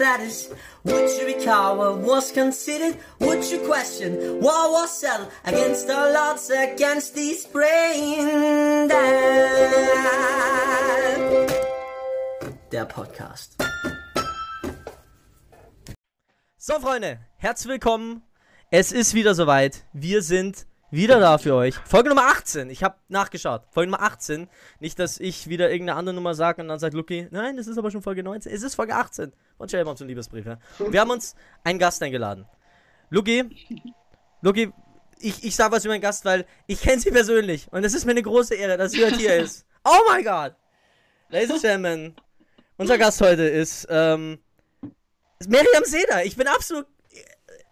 status? Would you recall what was considered? Would you question what was settled against all odds, against these brain dead? Der Podcast. So, Freunde, herzlich willkommen. Es ist wieder soweit. Wir sind wieder da für euch. Folge Nummer 18. Ich habe nachgeschaut. Folge Nummer 18. Nicht, dass ich wieder irgendeine andere Nummer sage und dann sagt Lucky, nein, das ist aber schon Folge 19. Es ist Folge 18. Und schreiben uns einen Liebesbrief. Wir haben uns einen Gast eingeladen. Lucky, Lucky, ich, ich sage was über meinen Gast, weil ich kenne sie persönlich. Und es ist mir eine große Ehre, dass sie heute hier ist. Oh mein Gott. Ladies and Gentlemen, unser Gast heute ist, ähm, ist Miriam Seda. Ich bin absolut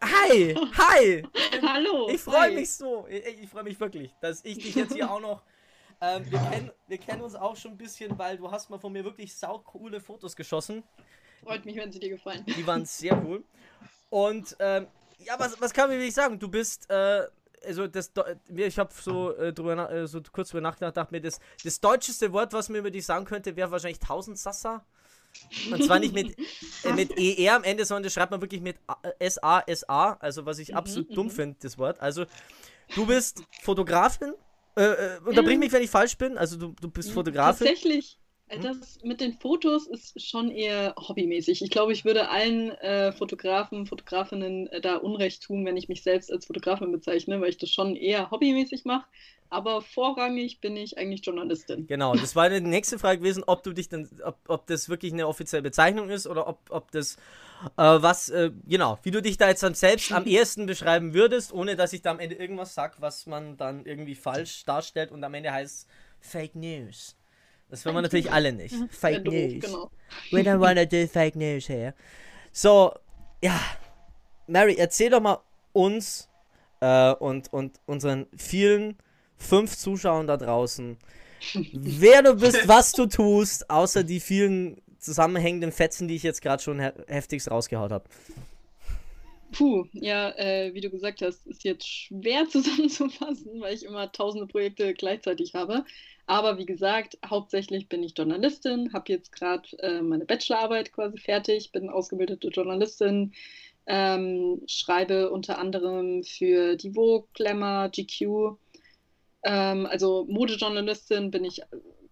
Hi, hi. Hallo. Ich freue mich so. Ich, ich freue mich wirklich, dass ich dich jetzt hier auch noch. Ähm, wir, kennen, wir kennen uns auch schon ein bisschen, weil du hast mal von mir wirklich saukoole Fotos geschossen. Freut mich, wenn sie dir gefallen. Die waren sehr cool. Und ähm, ja, was, was kann man wirklich sagen? Du bist, äh, also das, ich habe so, äh, drüber, äh, so kurz drüber nachgedacht, dachte mir, das, das deutscheste Wort, was man über dich sagen könnte, wäre wahrscheinlich Tausendsassa. Und zwar nicht mit, äh, mit ER am Ende, sondern das schreibt man wirklich mit S-A-S-A, also was ich mhm, absolut dumm mhm. finde, das Wort. Also, du bist Fotografin. Äh, äh, unterbrich mich, wenn ich falsch bin. Also, du, du bist Fotografin. Tatsächlich. Hm? Das mit den Fotos ist schon eher hobbymäßig. Ich glaube, ich würde allen äh, Fotografen, Fotografinnen äh, da Unrecht tun, wenn ich mich selbst als Fotografin bezeichne, weil ich das schon eher hobbymäßig mache aber vorrangig bin ich eigentlich Journalistin. Genau, das war die nächste Frage gewesen, ob du dich dann, ob, ob das wirklich eine offizielle Bezeichnung ist oder ob, ob das äh, was, äh, genau, wie du dich da jetzt dann selbst am ehesten beschreiben würdest, ohne dass ich da am Ende irgendwas sag, was man dann irgendwie falsch darstellt und am Ende heißt Fake News. Das wollen wir natürlich alle nicht. Fake ja, News. Genau. We don't wanna do Fake News here. So, ja, Mary, erzähl doch mal uns äh, und, und unseren vielen fünf Zuschauern da draußen, wer du bist, was du tust, außer die vielen zusammenhängenden Fetzen, die ich jetzt gerade schon he heftigst rausgehaut habe. Puh, ja, äh, wie du gesagt hast, ist jetzt schwer zusammenzufassen, weil ich immer tausende Projekte gleichzeitig habe. Aber wie gesagt, hauptsächlich bin ich Journalistin, habe jetzt gerade äh, meine Bachelorarbeit quasi fertig, bin ausgebildete Journalistin, ähm, schreibe unter anderem für die Vogue, Glamour, GQ ähm, also Modejournalistin bin ich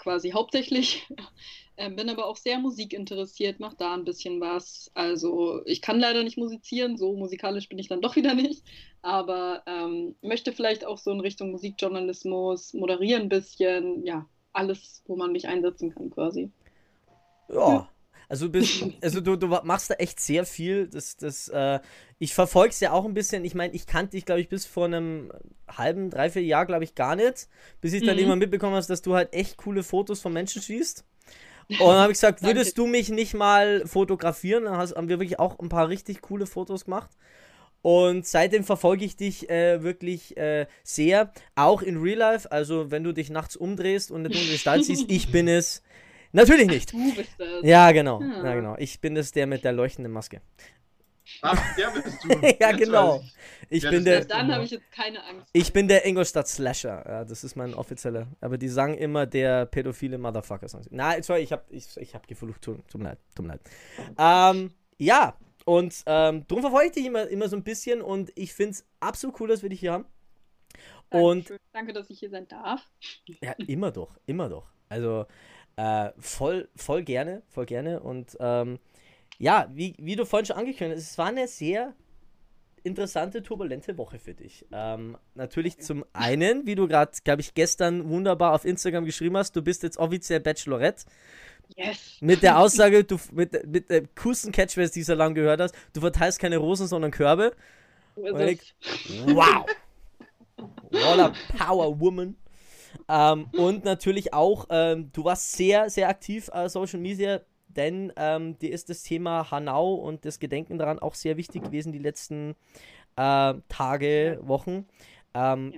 quasi hauptsächlich, ähm, bin aber auch sehr musikinteressiert, mache da ein bisschen was. Also ich kann leider nicht musizieren, so musikalisch bin ich dann doch wieder nicht, aber ähm, möchte vielleicht auch so in Richtung Musikjournalismus moderieren ein bisschen, ja, alles, wo man mich einsetzen kann quasi. Ja, also, bist, also du, du machst da echt sehr viel. Das, das, äh, ich verfolge es ja auch ein bisschen. Ich meine, ich kannte dich, glaube ich, bis vor einem halben, dreiviertel Jahr, glaube ich, gar nicht. Bis ich dann mhm. immer mitbekommen habe, dass du halt echt coole Fotos von Menschen schießt. Und dann habe ich gesagt, würdest du mich nicht mal fotografieren? Dann haben wir wirklich auch ein paar richtig coole Fotos gemacht. Und seitdem verfolge ich dich äh, wirklich äh, sehr, auch in Real Life. Also, wenn du dich nachts umdrehst und eine dunkle Gestalt siehst, ich bin es. Natürlich nicht. Du bist das. Ja, genau. Ja. ja, genau. Ich bin es der mit der leuchtenden Maske. Ach, der bist du. ja, genau. Ich ja, bin der. Dann habe ich jetzt keine Angst. Ich bin der Ingolstadt Slasher. Ja, das ist mein offizieller. Aber die sagen immer der pädophile Motherfucker. Nein, sorry, ich habe ich, ich hab geflucht. Tut, tut mir leid. Tut mir leid. Ähm, ja, und ähm, darum verfolge ich dich immer, immer so ein bisschen und ich finde es absolut cool, dass wir dich hier haben. Und Danke, dass ich hier sein darf. Ja, immer doch, immer doch. Also, äh, voll, voll gerne, voll gerne. Und ähm, ja, wie, wie du vorhin schon angekündigt hast, es war eine sehr interessante, turbulente Woche für dich. Ähm, natürlich zum einen, wie du gerade, glaube ich, gestern wunderbar auf Instagram geschrieben hast, du bist jetzt offiziell Bachelorette. Yes. Mit der Aussage, du mit, mit der coolsten Catchphrase, die du so lange gehört hast, du verteilst keine Rosen, sondern Körbe. Ich, wow! What a power woman. Ähm, und natürlich auch, ähm, du warst sehr, sehr aktiv äh, Social Media, denn ähm, dir ist das Thema Hanau und das Gedenken daran auch sehr wichtig gewesen die letzten äh, Tage, Wochen. Ähm,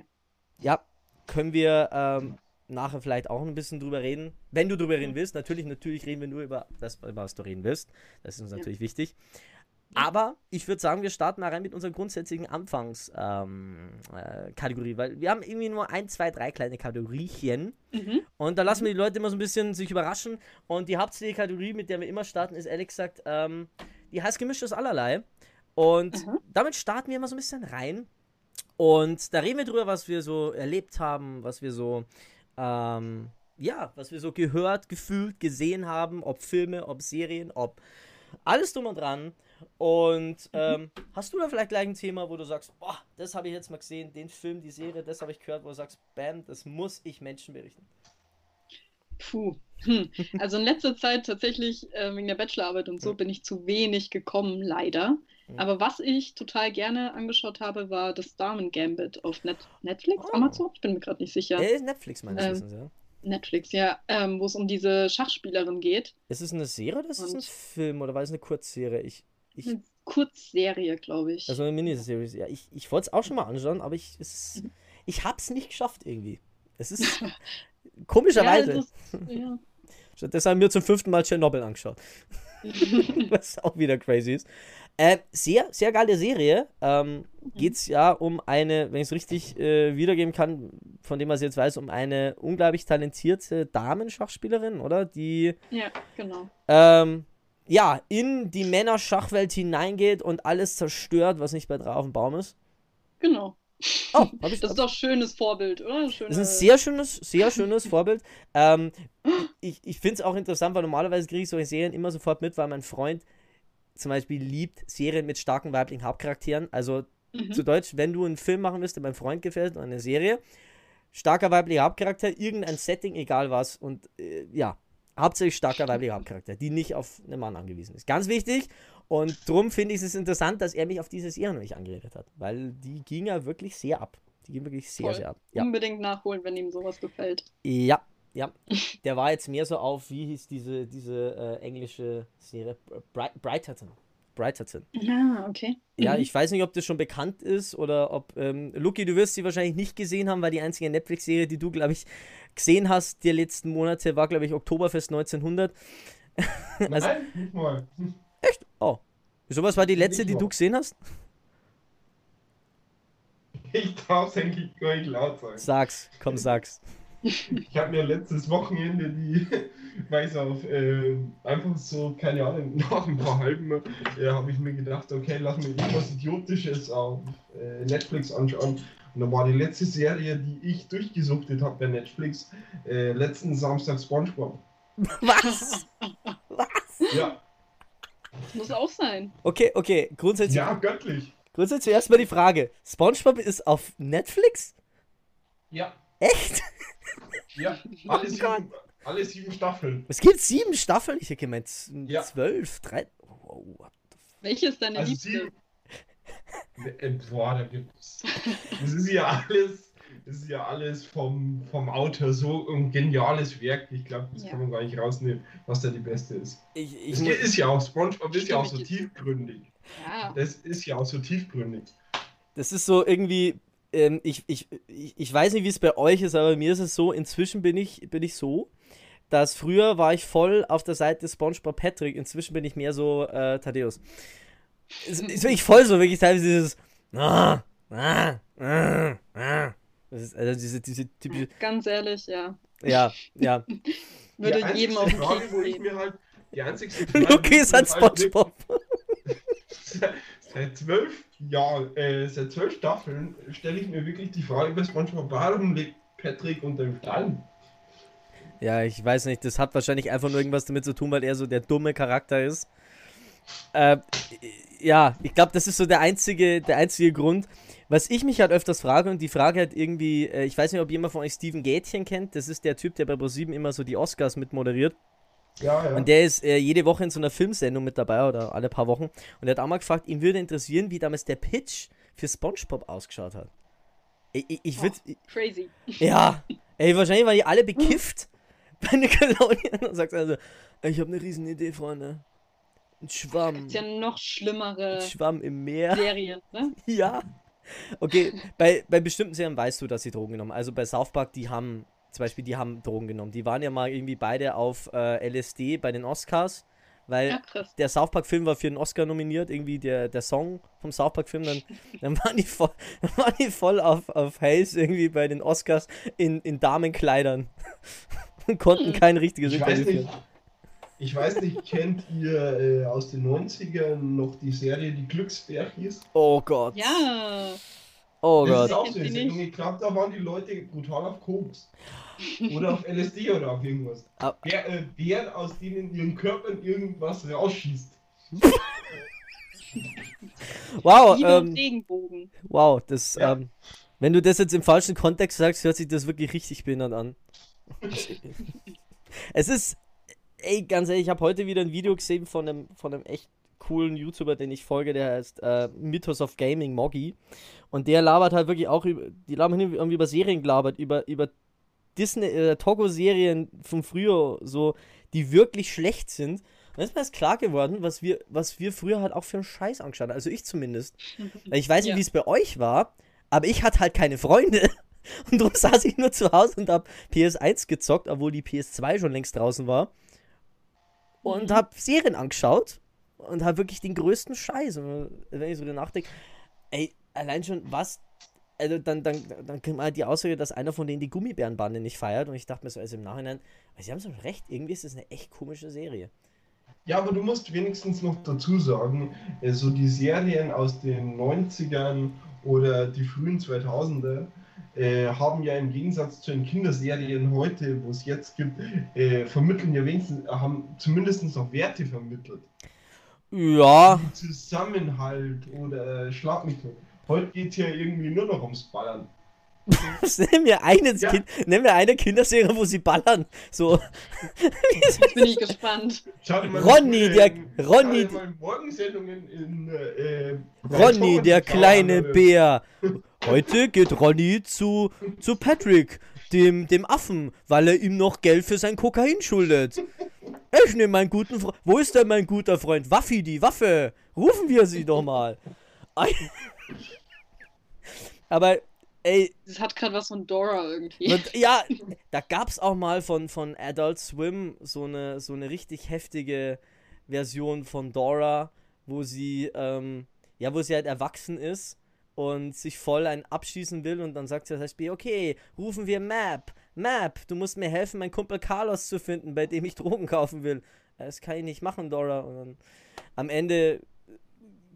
ja. ja. können wir ähm, nachher vielleicht auch ein bisschen drüber reden. Wenn du drüber reden willst, natürlich, natürlich reden wir nur über das, über was du reden willst. Das ist uns natürlich ja. Aber ich würde sagen, wir starten mal rein mit unserer grundsätzlichen Anfangskategorie, ähm, äh, weil wir haben irgendwie nur ein, zwei, drei kleine Kategoriechen. Mhm. Und da lassen wir die Leute immer so ein bisschen sich überraschen. Und die hauptsächliche Kategorie, mit der wir immer starten, ist ehrlich gesagt ähm, die heißt Gemischtes Allerlei. Und Mhm. damit starten wir immer so ein bisschen rein. Und da reden wir drüber, was wir so erlebt haben, was wir so, ähm, ja, was wir so gehört, gefühlt, gesehen haben, ob Filme, ob Serien, ob alles drum und dran. Und ähm, hast du da vielleicht gleich ein Thema, wo du sagst, boah, das habe ich jetzt mal gesehen, den Film, die Serie, das habe ich gehört, wo du sagst, bam, das muss ich Menschen berichten. Puh. Hm. Also in letzter Zeit tatsächlich äh, wegen der Bachelorarbeit und so bin ich zu wenig gekommen, leider. Aber was ich total gerne angeschaut habe, war das Damen Gambit auf Net Netflix, Oh. Amazon? Ich bin mir gerade nicht sicher. Äh, Netflix meines Ähm, Wissens, ja. Netflix, ja, ähm, wo es um diese Schachspielerin geht. Ist es eine Serie oder ist es ein Film oder war es eine Kurzserie? Ich, ich, Eine Kurzserie, glaube ich. also eine Miniserie. Ja, ich, ich wollte es auch schon mal anschauen, aber ich, es, Mhm. ich hab's nicht geschafft irgendwie. Es ist ja, komischerweise. es ist, ja. Stattdessen haben wir zum fünften Mal Tschernobyl angeschaut. Was auch wieder crazy ist. Äh, sehr, sehr geile Serie. Ähm, Geht es ja um eine, wenn ich es richtig äh, wiedergeben kann, von dem was ich jetzt weiß, um eine unglaublich talentierte Damenschachspielerin, oder? Die ja, genau. ähm, ja, in die Männerschachwelt hineingeht und alles zerstört, was nicht bei drei auf dem Baum ist. Genau. Oh, hab ich, Das ist doch ein schönes Vorbild, oder? Schöne, Das ist ein sehr schönes, sehr schönes Vorbild. Ähm, ich ich finde es auch interessant, weil normalerweise kriege ich solche Serien immer sofort mit, weil mein Freund zum Beispiel liebt Serien mit starken weiblichen Hauptcharakteren. Also Mhm. zu Deutsch, wenn du einen Film machen willst, der meinem Freund gefällt oder eine Serie, starker weiblicher Hauptcharakter, irgendein Setting, egal was. Und äh, ja, hauptsächlich starker weiblicher Hauptcharakter, die nicht auf einen Mann angewiesen ist. Ganz wichtig. Und darum finde ich es interessant, dass er mich auf diese Serie noch nicht angeredet hat. Weil die ging ja wirklich sehr ab. Die ging wirklich sehr, Voll. sehr ab. Ja. Unbedingt nachholen, wenn ihm sowas gefällt. Ja, ja. Der war jetzt mehr so auf, wie hieß diese, diese äh, englische Serie? Bright, Brighterton. Brighterton. Ja, okay. Ja, Mhm. ich weiß nicht, ob das schon bekannt ist oder ob. Ähm, Luki, du wirst sie wahrscheinlich nicht gesehen haben, weil die einzige Netflix-Serie, die du, glaube ich, gesehen hast, die letzten Monate, war, glaube ich, Oktoberfest 1900. Also- Nein, nicht mal. Oh. Sowas war die letzte, die du gesehen hast? Ich darf es eigentlich gar nicht laut sagen. Sag's, komm, sag's. Ich habe mir letztes Wochenende die, weiß auf, äh, einfach so, keine Ahnung, nach ein paar halben, äh, habe ich mir gedacht, okay, lass mir irgendwas Idiotisches auf äh, Netflix anschauen. Und da war die letzte Serie, die ich durchgesuchtet habe bei Netflix, äh, letzten Samstag Spongebob. Was? Was? Ja, Muss auch sein. Okay, okay, grundsätzlich, ja, göttlich. grundsätzlich erstmal die Frage: SpongeBob ist auf Netflix? Ja, Echt? Ja, alle Oh sieben, alle sieben Staffeln. Es gibt sieben Staffeln. Ich hätte gemeint Ja. zwölf, drei. Wow, what the f- Welche ist deine Also Liebste? sieben. Äh, Boah, da gibt's. Das ist ja alles, das ist ja alles vom, vom Autor so ein geniales Werk. Ich glaube, das Ja. kann man gar nicht rausnehmen, was da die beste ist. Ich, ich Es muss, ist ja auch SpongeBob ist ja auch so tiefgründig. Ja. Das ist ja auch so tiefgründig. das ist so irgendwie. Ähm, ich, ich, ich, ich weiß nicht, wie es bei euch ist, aber bei mir ist es so, inzwischen bin ich, bin ich so, dass früher war ich voll auf der Seite SpongeBob Patrick, inzwischen bin ich mehr so äh, Thaddeus. Es ist wirklich voll so, wirklich teilweise dieses. Ah, ah, ah. Das ist also diese, diese typische. Ganz ehrlich, ja. Ja, ja. Würde jedem auf den Frage, Keks wo ich gehen. mir halt die einzigste Frage, Luki ist ein halt SpongeBob. Seit zwölf Jahren, äh, seit zwölf Staffeln stelle ich mir wirklich die Frage bei SpongeBob, warum liegt Patrick unter dem Stein? Ja, ich weiß nicht, das hat wahrscheinlich einfach nur irgendwas damit zu tun, weil er so der dumme Charakter ist. Äh, ja, ich glaube, das ist so der einzige, der einzige Grund. Was ich mich halt öfters frage, und die Frage halt irgendwie, äh, ich weiß nicht, ob jemand von euch Steven Gätchen kennt, das ist der Typ, der bei Pro7 immer so die Oscars mit moderiert. Ja, ja. Und der ist äh, jede Woche in so einer Filmsendung mit dabei oder alle paar Wochen. Und er hat auch mal gefragt, ihn würde interessieren, wie damals der Pitch für SpongeBob ausgeschaut hat. Ich, ich, ich würde. Crazy. Ja, ey, wahrscheinlich waren die alle bekifft bei Nickelodeon und sagst also, ich habe eine riesen Idee, Freunde. Ein Schwamm. Ist ja noch schlimmere Ein Schwamm im Meer. Serien, ne? Ja. Okay, bei, bei bestimmten Serien weißt du, dass sie Drogen genommen haben. Also bei South Park, die haben, zum Beispiel, die haben Drogen genommen. Die waren ja mal irgendwie beide auf äh, LSD bei den Oscars, weil Ja, der South Park-Film war für einen Oscar nominiert, irgendwie der, der Song vom South Park-Film, dann, dann waren die voll, dann waren die voll auf, auf Haze irgendwie bei den Oscars in, in Damenkleidern und konnten Hm. kein richtiges ich weiß Interview führen. Ich weiß nicht, kennt ihr äh, aus den 90ern noch die Serie Die Glücksbärchis? Oh Gott. Ja. Oh das Gott. ist auch so eine die Sendung. Ich glaube, da waren die Leute brutal auf Koks. Oder auf LSD oder auf irgendwas. Ah. Bär, äh, Bären, aus denen ihren Körpern irgendwas rausschießt. Wow, ähm, Regenbogen. wow, das, Ja. ähm, wenn du das jetzt im falschen Kontext sagst, hört sich das wirklich richtig behindert an. es ist, ey, ganz ehrlich, ich habe heute wieder ein Video gesehen von einem, von einem echt coolen YouTuber, den ich folge, der heißt äh, Mythos of Gaming, Moggy. Und der labert halt wirklich auch über, die haben irgendwie über Serien gelabert, über, über Disney, äh, Togo-Serien von früher, so, die wirklich schlecht sind. Und ist mir erst klar geworden, was wir, was wir früher halt auch für einen Scheiß angeschaut haben. Also ich zumindest. Ich weiß nicht, Ja. wie es bei euch war, aber ich hatte halt keine Freunde. Und darum saß ich nur zu Hause und hab PS1 gezockt, obwohl die PS2 schon längst draußen war. Und Mhm. hab Serien angeschaut und hab wirklich den größten Scheiß. Wenn ich so nachdenke, ey, allein schon was. Also dann, dann, dann kommt halt die Aussage, dass einer von denen die Gummibärenbande nicht feiert. Und ich dachte mir so, also im Nachhinein, sie haben so recht, irgendwie ist das eine echt komische Serie. Ja, aber du musst wenigstens noch dazu sagen, äh, so die Serien aus den 90ern oder die frühen 2000er äh, haben ja im Gegensatz zu den Kinderserien heute, wo es jetzt gibt, äh, vermitteln ja wenigstens, haben zumindest noch Werte vermittelt. Ja, Zusammenhalt oder äh, Schlag mich tot. Heute geht es ja irgendwie nur noch ums Ballern. Nimm mir eine, Ja. kind, nimm mir eine Kinderserie, wo sie ballern. So, Jetzt bin ich gespannt. Ronny, der- äh, Ronny- in äh, bei Ronny, der kleine äh, Bär. Heute geht Ronny zu, zu Patrick, dem, dem Affen, weil er ihm noch Geld für sein Kokain schuldet. Ich nehme meinen guten Freund. Wo ist denn mein guter Freund? Waffi, die Waffe. Rufen wir sie doch mal. Aber, ey, Das hat gerade was von Dora irgendwie. und, ja, da gab es auch mal von, von Adult Swim so eine, so eine richtig heftige Version von Dora, wo sie, ähm, ja, wo sie halt erwachsen ist und sich voll ein abschießen will und dann sagt sie das heißt, okay, rufen wir Map. Map, du musst mir helfen, meinen Kumpel Carlos zu finden, bei dem ich Drogen kaufen will. "Äh, Das kann ich nicht machen, Dora. Und dann am Ende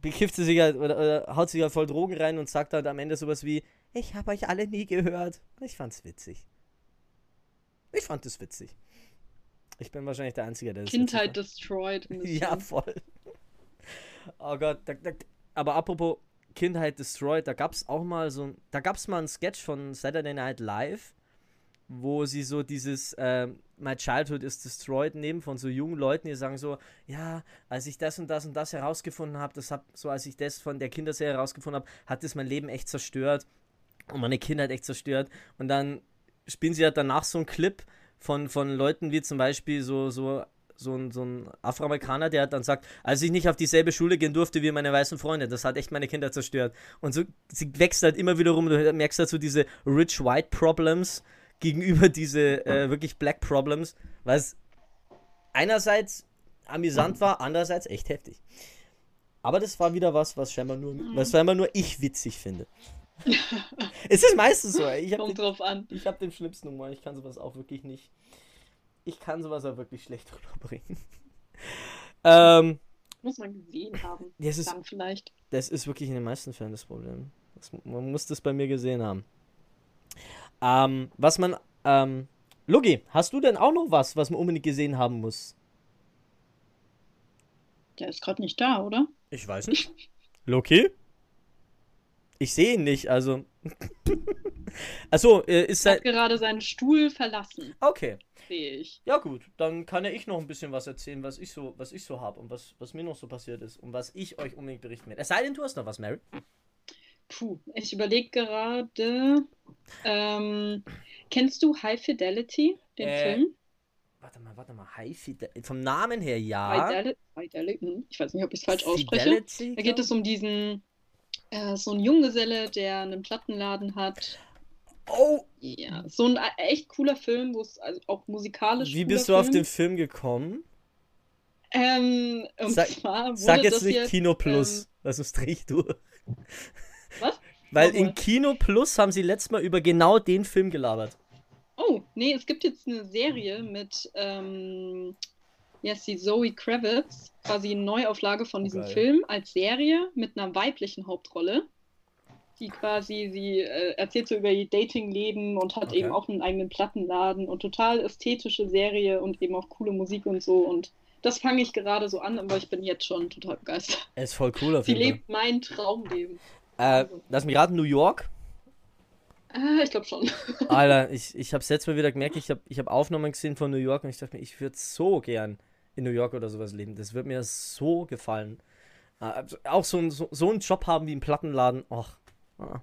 bekifft sie sich halt oder, oder haut sich halt voll Drogen rein und sagt halt am Ende sowas wie, ich habe euch alle nie gehört. Ich fand's witzig. Ich fand es witzig. Ich bin wahrscheinlich der Einzige, der das Kindheit destroyed. Ja, voll. Oh Gott, da, da, aber apropos Kindheit destroyed, da gab's auch mal so ein, da gab's mal einen Sketch von Saturday Night Live, wo sie so dieses ähm, My Childhood is Destroyed nehmen von so jungen Leuten, die sagen so, ja, als ich das und das und das herausgefunden habe, das hab, so als ich das von der Kinderserie herausgefunden habe, hat das mein Leben echt zerstört und meine Kindheit echt zerstört. Und dann spielen sie halt danach so einen Clip von, von Leuten wie zum Beispiel so, so, so ein, so ein Afroamerikaner, der dann sagt, als ich nicht auf dieselbe Schule gehen durfte wie meine weißen Freunde, das hat echt meine Kindheit zerstört. Und so, sie wächst halt immer wieder rum, du merkst halt so diese Rich White Problems gegenüber diese äh, wirklich Black Problems, was einerseits amüsant war, andererseits echt heftig. Aber das war wieder was, was scheinbar nur, was scheinbar nur ich witzig finde. es ist meistens so, ey. ich habe Kommt drauf an. ich hab den schlimmsten Humor, ich kann sowas auch wirklich nicht. Ich kann sowas auch wirklich schlecht rüberbringen. ähm, Muss man gesehen haben. das ist, Dann vielleicht. das ist wirklich in den meisten Fällen das Problem. Das, man muss das bei mir gesehen haben. Ähm, was man, ähm, Lugi, hast du denn auch noch was, was man unbedingt gesehen haben muss? Der ist gerade nicht da, oder? Ich weiß nicht. Loki? Ich sehe ihn nicht, also. Achso, äh, ist Er hat gerade seinen Stuhl verlassen, Okay. sehe ich. Ja gut, dann kann ja ich noch ein bisschen was erzählen, was ich so, was ich so habe und was, was mir noch so passiert ist und was ich euch unbedingt berichten werde. Es sei denn, du hast noch was, Mary. Puh, ich überlege gerade. Ähm, kennst du High Fidelity, den Äh, Film? Warte mal, warte mal. High Fidelity. Vom Namen her ja. Fidelity, hm, ich weiß nicht, ob ich es falsch ausspreche. Fidelity, Da geht es um diesen, äh, so einen Junggeselle, der einen Plattenladen hat. Oh, Ja, so ein äh, echt cooler Film, wo es also auch musikalisch wie bist du auf Film. den Film gekommen? Ähm, und Sag- zwar wurde Sag jetzt das nicht jetzt, Kino Plus, ähm, dreh ich durch. Was? Weil Nochmal. in Kino Plus haben sie letztes Mal über genau den Film gelabert. Oh, nee, es gibt jetzt eine Serie mit, ähm, Ja, ist die Zoe Kravitz, quasi eine Neuauflage von diesem Geil. Film als Serie mit einer weiblichen Hauptrolle. Die quasi, sie äh, erzählt so über ihr Datingleben und hat Okay. eben auch einen eigenen Plattenladen und total ästhetische Serie und eben auch coole Musik und so. Und das fange ich gerade so an, aber ich bin jetzt schon total begeistert. Er ist voll cool auf Sie jeden Fall. lebt mein Traumleben. Äh, lass mich raten, New York. Ah, ich glaube schon. Alter, ich, ich habe jetzt mal wieder gemerkt, ich habe ich hab Aufnahmen gesehen von New York und ich dachte mir, ich würde so gern in New York oder sowas leben. Das wird mir so gefallen. Äh, also auch so, so, so einen Job haben wie im Plattenladen. Och. ah.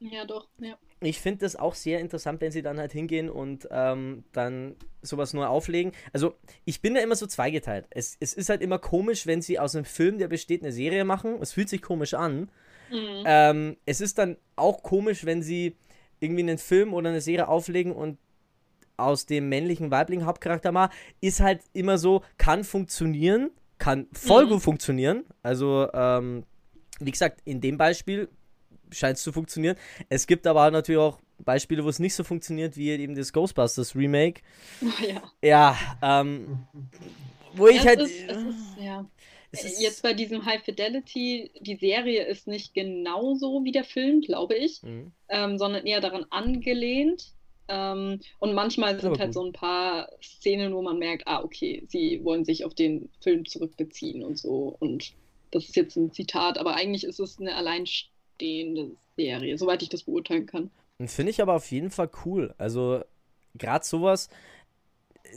Ja, doch, ja. Ich finde das auch sehr interessant, wenn sie dann halt hingehen und ähm, dann sowas neu auflegen. Also, ich bin da immer so zweigeteilt. Es, es ist halt immer komisch, wenn sie aus einem Film, der besteht, eine Serie machen. Es fühlt sich komisch an. Mhm. Ähm, es ist dann auch komisch, wenn sie irgendwie einen Film oder eine Serie auflegen und aus dem männlichen, weiblichen Hauptcharakter mal, ist halt immer so, kann funktionieren, kann voll Mhm. gut funktionieren. Also, ähm, wie gesagt, in dem Beispiel scheint es zu funktionieren. Es gibt aber natürlich auch Beispiele, wo es nicht so funktioniert, wie eben das Ghostbusters Remake. ja. Ja, ähm, wo ich es halt. ist, ist, ja. Ist- Jetzt bei diesem High Fidelity, die Serie ist nicht genauso wie der Film, glaube ich, Mhm. ähm, sondern eher daran angelehnt. Ähm, und manchmal sind halt gut. so ein paar Szenen, wo man merkt, ah, okay, sie wollen sich auf den Film zurückbeziehen und so. Und das ist jetzt ein Zitat, aber eigentlich ist es eine alleinstehende Serie, soweit ich das beurteilen kann. Finde ich aber auf jeden Fall cool. Also, gerade sowas.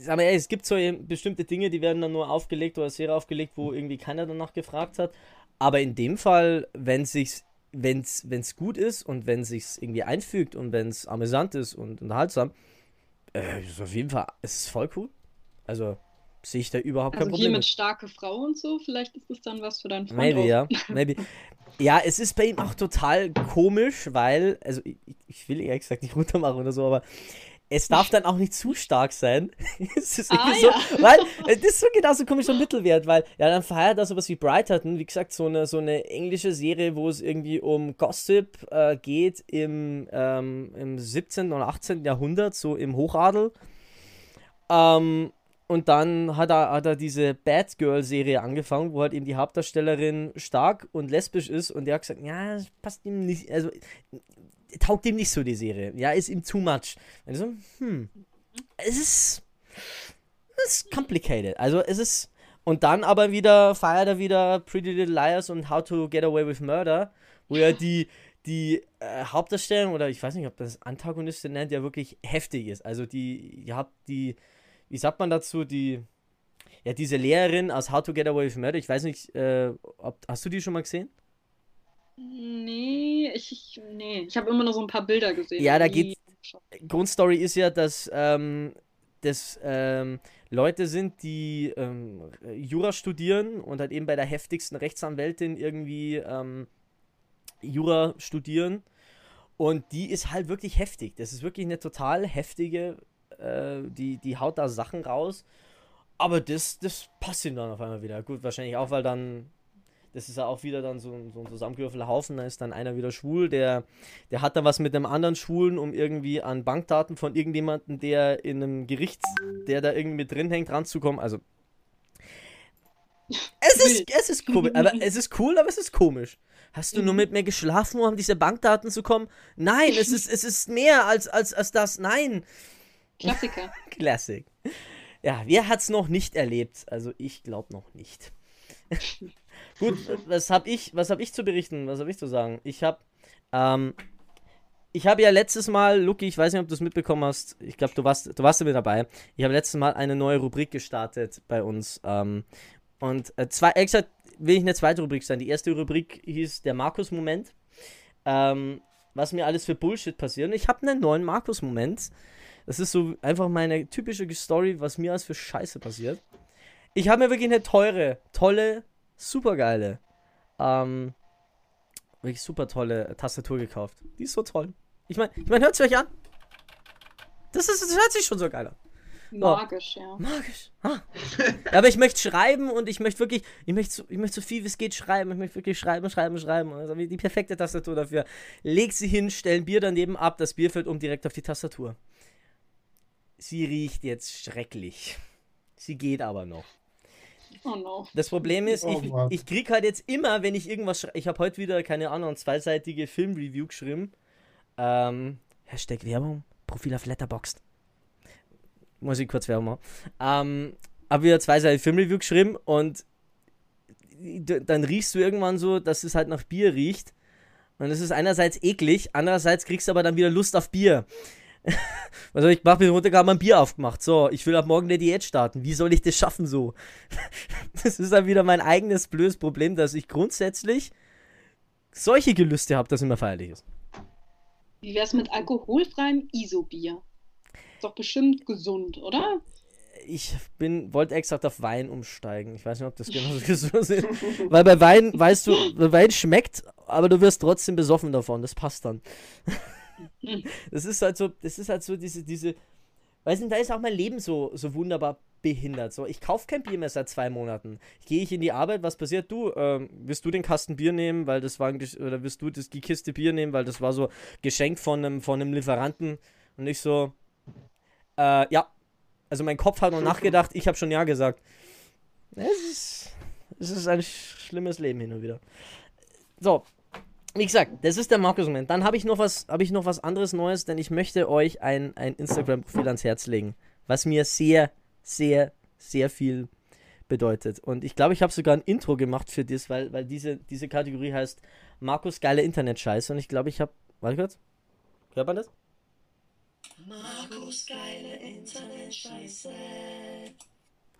Sag mal, ehrlich, es gibt so bestimmte Dinge, die werden dann nur aufgelegt oder Serie aufgelegt, wo irgendwie keiner danach gefragt hat. Aber in dem Fall, wenn sich's, wenn's, wenn's gut ist und wenn sich's irgendwie einfügt und wenn es amüsant ist und unterhaltsam, äh, ist auf jeden Fall, es ist voll cool. Also sehe ich da überhaupt kein Also hier Problem mit mit. starke Frau und so, vielleicht ist das dann was für deinen Freund Maybe, auch. ja. Maybe. Ja, es ist bei ihm auch total komisch, weil, also ich, ich will ehrlich gesagt nicht runtermachen oder so, aber es darf dann auch nicht zu stark sein. es ist Ah, so, weil, äh, das ist so genauso komischer Mittelwert, weil, ja, dann feiert er sowas wie Brighterton, wie gesagt, so eine, so eine englische Serie, wo es irgendwie um Gossip äh, geht im, ähm, im 17. oder 18. Jahrhundert, so im Hochadel. Ähm, und dann hat er, hat er diese Batgirl-Serie angefangen, wo halt eben die Hauptdarstellerin stark und lesbisch ist und der hat gesagt, ja, passt ihm nicht, also taugt ihm nicht so die Serie. Ja, ist ihm too much. Und so, hm, es ist, es ist complicated. Also es ist, und dann aber wieder feiert er wieder Pretty Little Liars und How to Get Away with Murder, wo er die, die äh, Hauptdarstellung oder ich weiß nicht, ob das Antagonistin nennt, ja wirklich heftig ist. Also die, ihr habt die, wie sagt man dazu, die, ja, diese Lehrerin aus How to Get Away with Murder, ich weiß nicht, äh, ob, hast du die schon mal gesehen? Nee, ich, nee. ich habe immer nur so ein paar Bilder gesehen. Ja, da geschaut. Grundstory ist ja, dass ähm, das ähm, Leute sind, die ähm, Jura studieren und halt eben bei der heftigsten Rechtsanwältin irgendwie ähm, Jura studieren. Und die ist halt wirklich heftig. Das ist wirklich eine total heftige, äh, die, die haut da Sachen raus. Aber das, das passt ihm dann auf einmal wieder. Gut, wahrscheinlich auch, weil dann, das ist ja auch wieder dann so, ein- so ein zusammengewürfelter Haufen, da ist dann einer wieder schwul, der, der hat dann was mit einem anderen Schwulen, um irgendwie an Bankdaten von irgendjemandem, der in einem Gericht, der da irgendwie mit drin hängt, ranzukommen. Also, es ist, es ist komisch, aber es ist cool, aber es ist komisch. Hast du nur mit mir geschlafen, um an diese Bankdaten zu kommen? Nein, es ist, es ist mehr als, als, als das. Nein. Klassiker. Classic. Ja, wer hat's noch nicht erlebt? Also ich glaube noch nicht. Gut, was habe ich, habe ich zu berichten? Was habe ich zu sagen? Ich habe, ähm, ich habe ja letztes Mal, Luki, ich weiß nicht, ob du es mitbekommen hast. Ich glaube, du warst, du warst mit dabei. Ich habe letztes Mal eine neue Rubrik gestartet bei uns. Ähm, und äh, zwei, ehrlich gesagt, will ich eine zweite Rubrik sein. Die erste Rubrik hieß der Markus-Moment. Ähm, was mir alles für Bullshit passiert. Und ich habe einen neuen Markus-Moment. Das ist so einfach meine typische Story, was mir alles für Scheiße passiert. Ich habe mir wirklich eine teure, tolle, supergeile, ähm, wirklich super tolle Tastatur gekauft. Die ist so toll. Ich meine, ich mein, hört es euch an? Das, ist, das hört sich schon so geil an. Magisch, ja. Magisch. Ah. Ja, aber ich möchte schreiben und ich möchte wirklich, ich möchte, so, ich möchte so viel wie es geht schreiben. Ich möchte wirklich schreiben, schreiben, schreiben. Also die perfekte Tastatur dafür. Leg sie hin, stell ein Bier daneben ab, das Bier fällt um direkt auf die Tastatur. Sie riecht jetzt schrecklich. Sie geht aber noch. Oh no. Das Problem ist, Oh ich, Mann. ich krieg halt jetzt immer, wenn ich irgendwas schreibe. Ich habe heute wieder, keine Ahnung, zweiseitige Filmreview geschrieben. Ähm, Hashtag Werbung, Profil auf Letterboxd. Muss ich kurz Werbung machen. Ähm, habe wieder zweiseitige Filmreview geschrieben und dann riechst du irgendwann so, dass es halt nach Bier riecht. Und es ist einerseits eklig, andererseits kriegst du aber dann wieder Lust auf Bier. Also ich mach mir runter, gerade mal ein Bier aufgemacht. So, ich will ab morgen eine Diät starten. Wie soll ich das schaffen so? Das ist dann wieder mein eigenes blödes Problem, dass ich grundsätzlich solche Gelüste habe, dass immer feierlich ist. Wie wär's mit alkoholfreiem Isobier? Ist doch bestimmt gesund, oder? Ich bin, wollte exakt auf Wein umsteigen. Ich weiß nicht, ob das genauso gesund ist. Weil bei Wein, weißt du, Wein schmeckt, aber du wirst trotzdem besoffen davon. Das passt dann. Das ist halt so, das ist halt so diese, diese, weißt du, da ist auch mein Leben so, so wunderbar behindert. So, ich kaufe kein Bier mehr seit zwei Monaten. Gehe ich in die Arbeit, was passiert? Du, ähm, wirst du den Kasten Bier nehmen, weil das war ein, oder wirst du das, die Kiste Bier nehmen, weil das war so Geschenk von einem, von einem Lieferanten und ich so, äh, ja. Also mein Kopf hat noch nachgedacht, ich habe schon ja gesagt. Es ist, es ist ein sch- schlimmes Leben hin und wieder. So, wie gesagt, das ist der Markus-Moment. Dann habe ich noch was, ich noch was anderes Neues, denn ich möchte euch ein, ein Instagram-Profil ans Herz legen, was mir sehr, sehr, sehr viel bedeutet. Und ich glaube, ich habe sogar ein Intro gemacht für das, weil, weil diese, diese Kategorie heißt Markus geile Internet-Scheiße. Und ich glaube, ich habe. Warte kurz. Hört man das? Markus geile Internet-Scheiße.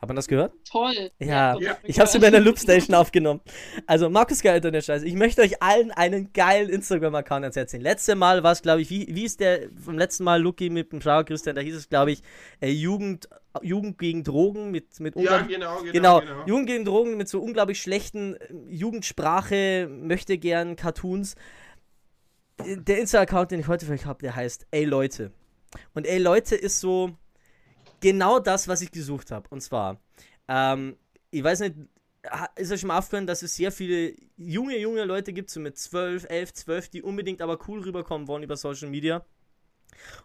Hat man das gehört? Toll. Ja, Ja. ich habe es in meiner Loopstation aufgenommen. Also, Markus Geil Internet Scheiße. Ich möchte euch allen einen geilen Instagram-Account ans Herz legen. Letzte Mal war es, glaube ich, wie, wie ist der vom letzten Mal, Lucky mit dem Schauer Christian, da hieß es, glaube ich, äh, Jugend, Jugend gegen Drogen mit, mit Ja, genau, genau. Genau, genau. Jugend gegen Drogen mit so unglaublich schlechten äh, Jugendsprache, möchte gern Cartoons. Äh, Der Insta-Account, den ich heute für euch habe, der heißt Ey Leute. Und Ey Leute ist so genau das, was ich gesucht habe. Und zwar, ähm, ich weiß nicht, ist euch schon mal aufgefallen, dass es sehr viele junge, junge Leute gibt, so mit 12, 11, 12, die unbedingt aber cool rüberkommen wollen über Social Media.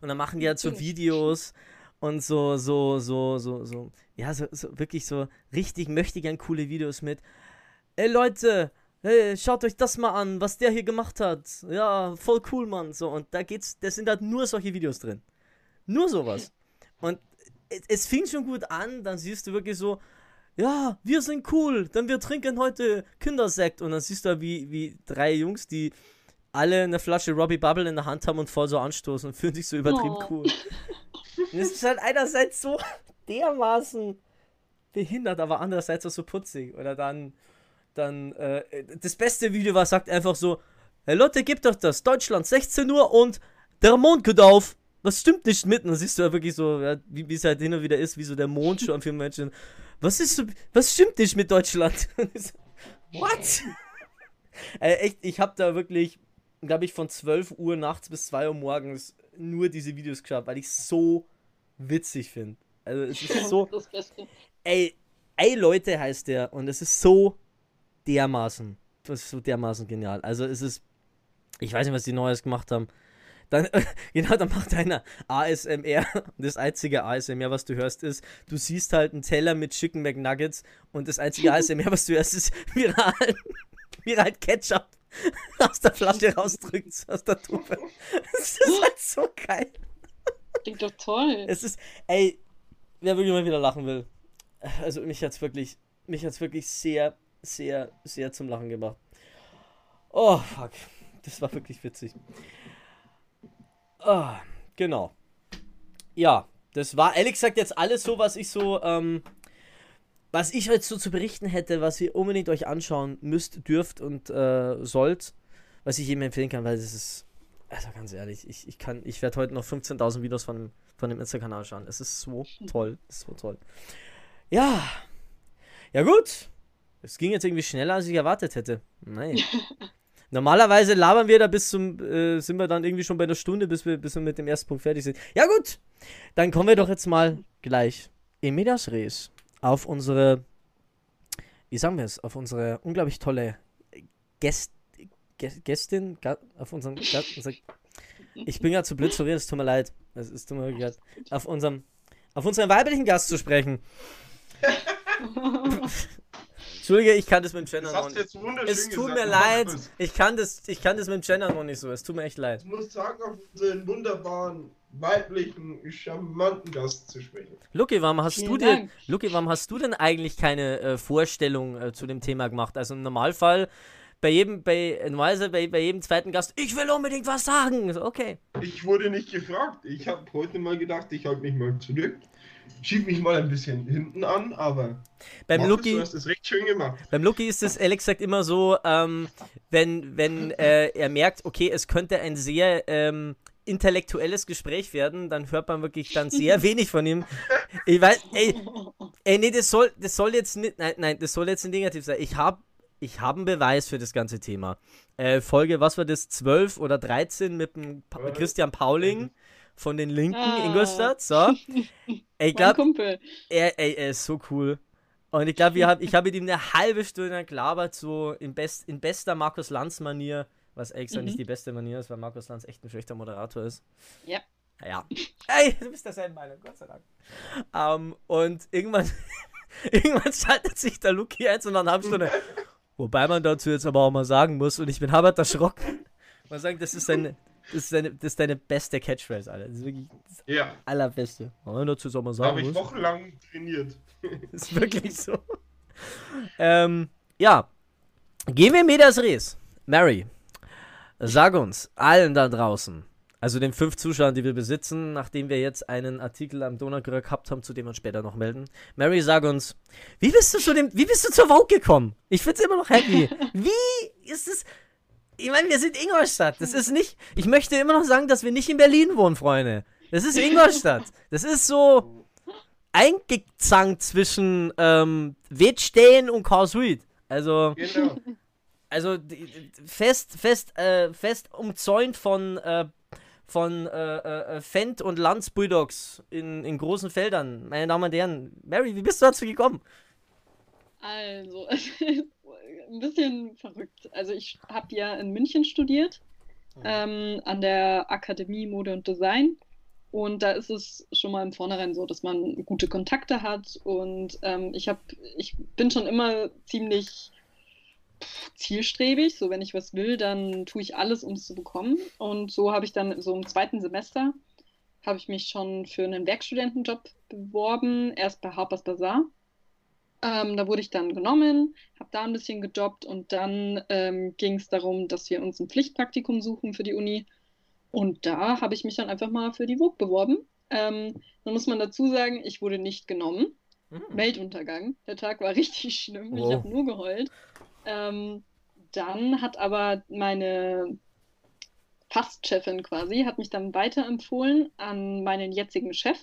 Und dann machen die halt so. Videos und so, so, so, so, so, ja, so, so wirklich so richtig möchte gern coole Videos mit. Ey Leute, hey, schaut euch das mal an, was der hier gemacht hat. Ja, voll cool, Mann. So, und da geht's, da sind halt nur solche Videos drin. Nur sowas. Und es, fing schon gut an, dann siehst du wirklich so, ja, wir sind cool, denn wir trinken heute Kindersekt. Und dann siehst du, wie, wie drei Jungs, die alle eine Flasche Robbie Bubble in der Hand haben und voll so anstoßen und fühlen sich so übertrieben Oh. cool. Und es ist halt einerseits so dermaßen behindert, aber andererseits auch so putzig. Oder dann, dann, äh, das beste Video war, sagt einfach so, hey Leute, gebt doch das, Deutschland, 16 Uhr und der Mond geht auf. Was stimmt nicht mit? Und dann siehst du ja wirklich so, ja, wie wie es halt hin und wieder ist, wie so der Mond schon für Menschen. Was ist so, was stimmt nicht mit Deutschland? What? äh, echt, ich habe da wirklich, glaube ich, von 12 Uhr nachts bis 2 Uhr morgens nur diese Videos geschaut, weil ich so witzig finde. Also es ist so, ey, ey Leute heißt der und es ist so dermaßen, das ist so dermaßen genial. Also es ist, ich weiß nicht, was die Neues gemacht haben. Dann, genau, dann macht einer ASMR. Das einzige ASMR, was du hörst, ist, du siehst halt einen Teller mit Chicken McNuggets und das einzige ASMR, was du hörst, ist, er halt Ketchup aus der Flasche rausdrückt, aus der Tube. Das ist halt so geil. Klingt doch toll. Es ist, ey, wer wirklich mal wieder lachen will. Also mich hat's wirklich, mich hat's wirklich sehr, sehr, sehr zum Lachen gebracht. Oh, fuck. Das war wirklich witzig. Ah, genau. Ja, das war ehrlich gesagt jetzt alles so, was ich so, ähm, was ich heute so zu berichten hätte, was ihr unbedingt euch anschauen müsst, dürft und äh, sollt, was ich jedem empfehlen kann, weil das ist, also ganz ehrlich, ich, ich kann, ich werde heute noch 15.000 Videos von, von dem Insta-Kanal schauen. Es ist so toll, es ist so toll. Ja, ja gut. Es ging jetzt irgendwie schneller, als ich erwartet hätte. Nein. Normalerweise labern wir da bis zum, äh, sind wir dann irgendwie schon bei einer Stunde, bis wir, bis wir mit dem ersten Punkt fertig sind. Ja gut, dann kommen wir doch jetzt mal gleich in Medias Res auf unsere, wie sagen wir es, auf unsere unglaublich tolle Gäst, Gä- Gästin, auf unserem, Ga- unser, ich bin gerade zu blöd zu reden, es tut mir leid, es ist tut mir leid, auf unserem, auf unseren weiblichen Gast zu sprechen. Entschuldige, ich kann das mit dem Gendern Das noch nicht. jetzt wunderschön Es tut gesagt. mir leid. Ich kann, das, ich kann das mit dem Gendern noch nicht so. Es tut mir echt leid. Ich muss sagen, auf unseren wunderbaren, weiblichen, charmanten Gast zu sprechen. Luki, warum hast Vielen du dir, Dank. Luki, warum hast du denn eigentlich keine äh, Vorstellung äh, zu dem Thema gemacht? Also im Normalfall bei jedem, bei, normalerweise bei, bei jedem zweiten Gast, ich will unbedingt was sagen. So, okay. Ich wurde nicht gefragt. Ich habe heute mal gedacht, ich halte mich mal zurück. Schieb mich mal ein bisschen hinten an, aber Beim Markus, Luki, du hast es recht schön gemacht. beim Luki ist es ehrlich gesagt immer so, ähm, wenn, wenn äh, er merkt, okay, es könnte ein sehr ähm, intellektuelles Gespräch werden, dann hört man wirklich dann sehr wenig von ihm. Ich weiß, ey, ey, nee, das soll, das soll jetzt nicht, nein, nein, das soll jetzt negativ sein. Ich habe ich hab einen Beweis für das ganze Thema. Äh, Folge, was war das, 12 oder 13 mit dem pa Äh, Christian Pauling von den Linken, Ah. Ingolstadt, so. Ey, ich Mein glaube, Kumpel. er, ey, er ist so cool. Und ich glaube, hab, ich habe mit ihm eine halbe Stunde gelabert, so in, best, in bester Markus Lanz-Manier, was gesagt Mhm. nicht die beste Manier ist, weil Markus Lanz echt ein schlechter Moderator ist. Ja. Ja. Ey, du bist derselben Meinung, Gott sei Dank. Ähm, und irgendwann, irgendwann schaltet sich der Luki ein, so nach einer halben Stunde. Wobei man dazu jetzt aber auch mal sagen muss, und ich bin Habert erschrocken. Man sagt, das ist deine, das ist deine, das ist deine beste Catchphrase, Alter. Das ist wirklich das Ja, allerbeste. Was man dazu auch mal da sagen habe ich muss. wochenlang trainiert. Ist wirklich so. ähm, ja. Gehen wir Medias Res. Mary, sag uns, allen da draußen, also den fünf Zuschauern, die wir besitzen, nachdem wir jetzt einen Artikel am Donaukurier gehabt haben, zu dem wir uns später noch melden. Mary, sag uns, wie bist du zu dem, wie bist du zur Vogue gekommen? Ich find's immer noch happy. Wie ist es? Ich meine, wir sind Ingolstadt. Das ist nicht, ich möchte immer noch sagen, dass wir nicht in Berlin wohnen, Freunde. Das ist Ingolstadt. Das ist so, eingezankt zwischen ähm, Wettstehen und Karlsruhe. Also, Genau. also fest, fest, äh, fest umzäunt von, äh, von äh, äh, Fendt und Lanz Bulldogs in, in großen Feldern. Meine Damen und Herren, Mary, wie bist du dazu gekommen? Also, ein bisschen verrückt. Also ich habe ja in München studiert, ähm, an der Akademie Mode und Design. Und da ist es schon mal im Vornherein so, dass man gute Kontakte hat. Und ähm, ich hab, ich bin schon immer ziemlich zielstrebig. So, wenn ich was will, dann tue ich alles, um es zu bekommen. Und so habe ich dann so im zweiten Semester habe ich mich schon für einen Werkstudentenjob beworben, erst bei Harper's Bazaar. Ähm, da wurde ich dann genommen, habe da ein bisschen gejobbt und dann ähm, ging es darum, dass wir uns ein Pflichtpraktikum suchen für die Uni. Und da habe ich mich dann einfach mal für die Vogue beworben. Ähm, dann muss man dazu sagen, ich wurde nicht genommen. Hm. Weltuntergang. Der Tag war richtig schlimm. Wow. Ich habe nur geheult. Ähm, dann hat aber meine Fastchefin quasi, hat mich dann weiterempfohlen an meinen jetzigen Chef.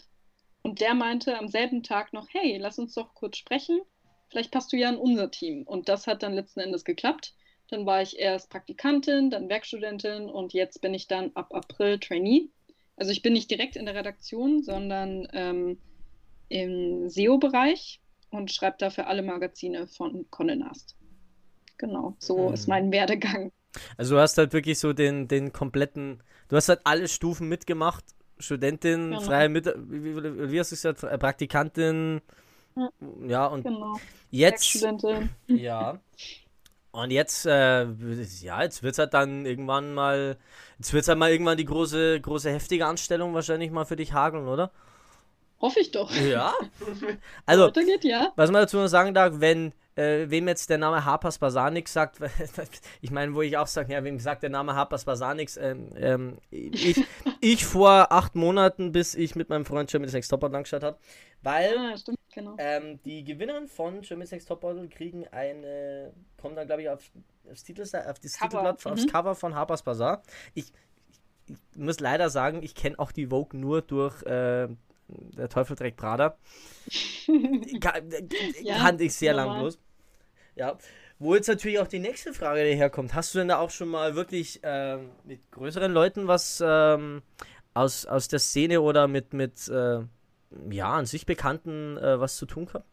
Und der meinte am selben Tag noch, hey, lass uns doch kurz sprechen. Vielleicht passt du ja in unser Team. Und das hat dann letzten Endes geklappt. Dann war ich erst Praktikantin, dann Werkstudentin und jetzt bin ich dann ab April Trainee. Also ich bin nicht direkt in der Redaktion, sondern ähm, im SEO-Bereich und schreibe dafür alle Magazine von Condé Nast. Genau, so Hm. ist mein Werdegang. Also du hast halt wirklich so den, den kompletten, du hast halt alle Stufen mitgemacht. Studentin, Genau. freie Mit wie, wie, hast du gesagt, Äh, Praktikantin, Ja. ja, und Genau. jetzt, ja. Und jetzt, äh, ja, jetzt wird es halt dann irgendwann mal, jetzt wird es halt mal irgendwann die große, große heftige Anstellung wahrscheinlich mal für dich hageln, oder? Hoffe ich doch. Ja. Also, geht, ja. was man dazu noch sagen darf, wenn äh, wem jetzt der Name Harpers Bazaar nichts sagt, ich meine, wo ich auch sage, ja, wem sagt der Name Harpers Bazaar nichts, ähm, ähm, ich, ich vor acht Monaten, bis ich mit meinem Freund Germany's Next Topmodel angeschaut habe, weil Ah, stimmt, genau. ähm, die Gewinnerin von Germany's Next Topmodel kriegen eine, kommen dann glaube ich auf, aufs, Titel, auf das Cover, Titelblatt, aufs mhm. Cover von Harpers Bazaar. Ich, ich, ich muss leider sagen, ich kenne auch die Vogue nur durch äh, der Teufel trägt Prada. Kann, Ja, kannte ich sehr lang bloß. Ja. Wo jetzt natürlich auch die nächste Frage daherkommt. Hast du denn da auch schon mal wirklich ähm, mit größeren Leuten was ähm, aus, aus der Szene oder mit, mit äh, ja, an sich Bekannten äh, was zu tun gehabt?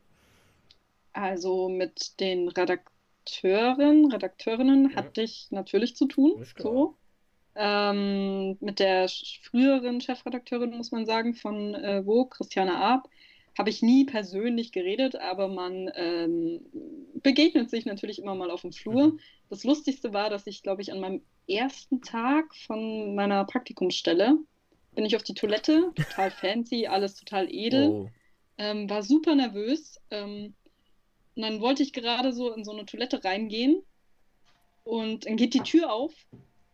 Also mit den Redakteuren, Redakteurinnen hatte ich natürlich zu tun. So. Ähm, mit der früheren Chefredakteurin, muss man sagen, von äh, Vogue, Christiane Arp, habe ich nie persönlich geredet, aber man ähm, begegnet sich natürlich immer mal auf dem Flur. Mhm. Das Lustigste war, dass ich, glaube ich, an meinem ersten Tag von meiner Praktikumsstelle bin ich auf die Toilette, total fancy, alles total edel, Oh. ähm, war super nervös. Ähm, und dann wollte ich gerade so in so eine Toilette reingehen und dann geht die Tür auf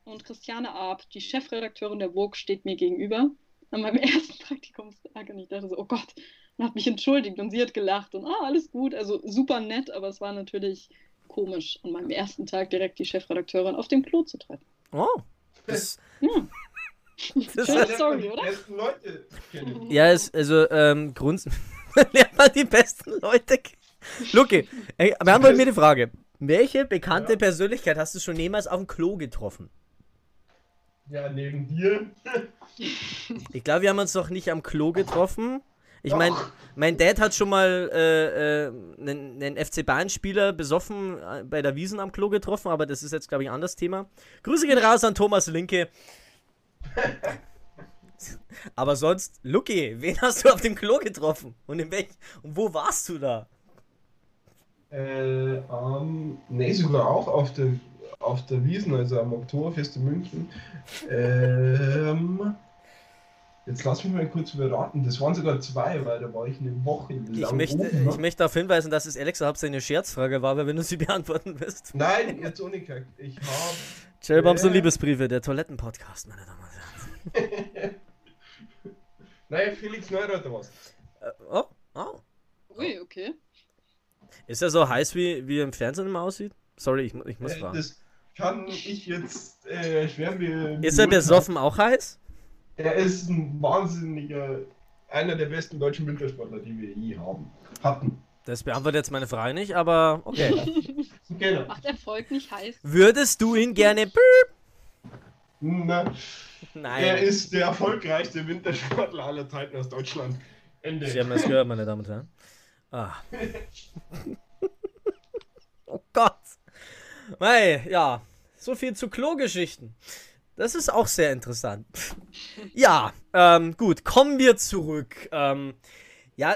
und Christiane Arp, die Chefredakteurin der Vogue, steht mir gegenüber an meinem ersten Praktikumstag und ich dachte so, oh Gott, und hat mich entschuldigt und sie hat gelacht und ah, alles gut, also super nett, aber es war natürlich komisch, an meinem ersten Tag direkt die Chefredakteurin auf dem Klo zu treffen. Oh. Das, Ja. das Schöne hat, Story, oder? Die besten Leute kennen. ja, ist, also, ähm, Grund. lernt man die besten Leute. kennen. Luki, ey, beantworte mir die Frage. Welche bekannte Ja. Persönlichkeit hast du schon jemals auf dem Klo getroffen? Ja, neben dir. Ich glaube, wir haben uns noch nicht am Klo getroffen. Ich meine, mein Dad hat schon mal äh, äh, einen, einen FC Bayern-Spieler besoffen äh, bei der Wiesen am Klo getroffen, aber das ist jetzt, glaube ich, ein anderes Thema. Grüße gehen raus an Thomas Linke. aber sonst, Lucky, wen hast du auf dem Klo getroffen? Und in welch, und wo warst du da? Äh, ähm, nee, sogar auch auf der, auf der Wiesen, also am Oktoberfest in München. Ähm, jetzt lass mich mal kurz überraten. Das waren sogar zwei, weil da war ich eine Woche lang Ich möchte, oben, ne? ich möchte darauf hinweisen, dass es Alexa hauptsächlich eine Scherzfrage war, aber wenn du sie beantworten willst. Nein, jetzt ohne Kack. Ich habe Cherry Bombs und Äh. Liebesbriefe, der Toilettenpodcast, meine Damen und Herren. Nein, Felix Neurath was. Äh, oh, oh. Ui, okay. Ist er so heiß, wie, wie er im Fernsehen immer aussieht? Sorry, ich, ich muss Äh, fragen. das kann ich jetzt äh, schwer be Ist er besoffen auch heiß? Er ist ein wahnsinniger, einer der besten deutschen Wintersportler, die wir je haben. Hatten. Das beantwortet jetzt meine Frage nicht, aber okay. Genau. Macht Erfolg nicht heiß. Würdest du ihn gerne. Na, er Nein. ist der erfolgreichste Wintersportler aller Zeiten aus Deutschland. Ende. Sie haben das gehört, meine Damen und Herren. Ah. oh Gott. Mei, ja. So viel zu Klogeschichten. Das ist auch sehr interessant. Ja, ähm, gut, kommen wir zurück. Ähm, ja,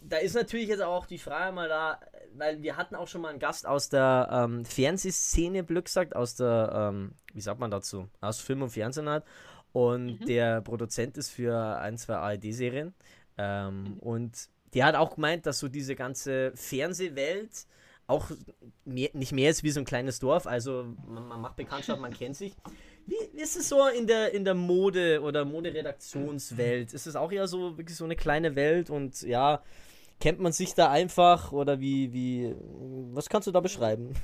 da ist natürlich jetzt auch die Frage mal da, weil wir hatten auch schon mal einen Gast aus der ähm, Fernsehszene, Glück gesagt, aus der, ähm, wie sagt man dazu, aus Film und Fernsehen halt. Und der Produzent ist für ein, zwei ARD-Serien. Ähm, und der hat auch gemeint, dass so diese ganze Fernsehwelt auch mehr, nicht mehr ist wie so ein kleines Dorf. Also man, man macht Bekanntschaft, man kennt sich. Wie, ist es so in der, in der Mode- oder Moderedaktionswelt? Ist es auch eher so wirklich so eine kleine Welt und ja, kennt man sich da einfach oder wie, wie, was kannst du da beschreiben?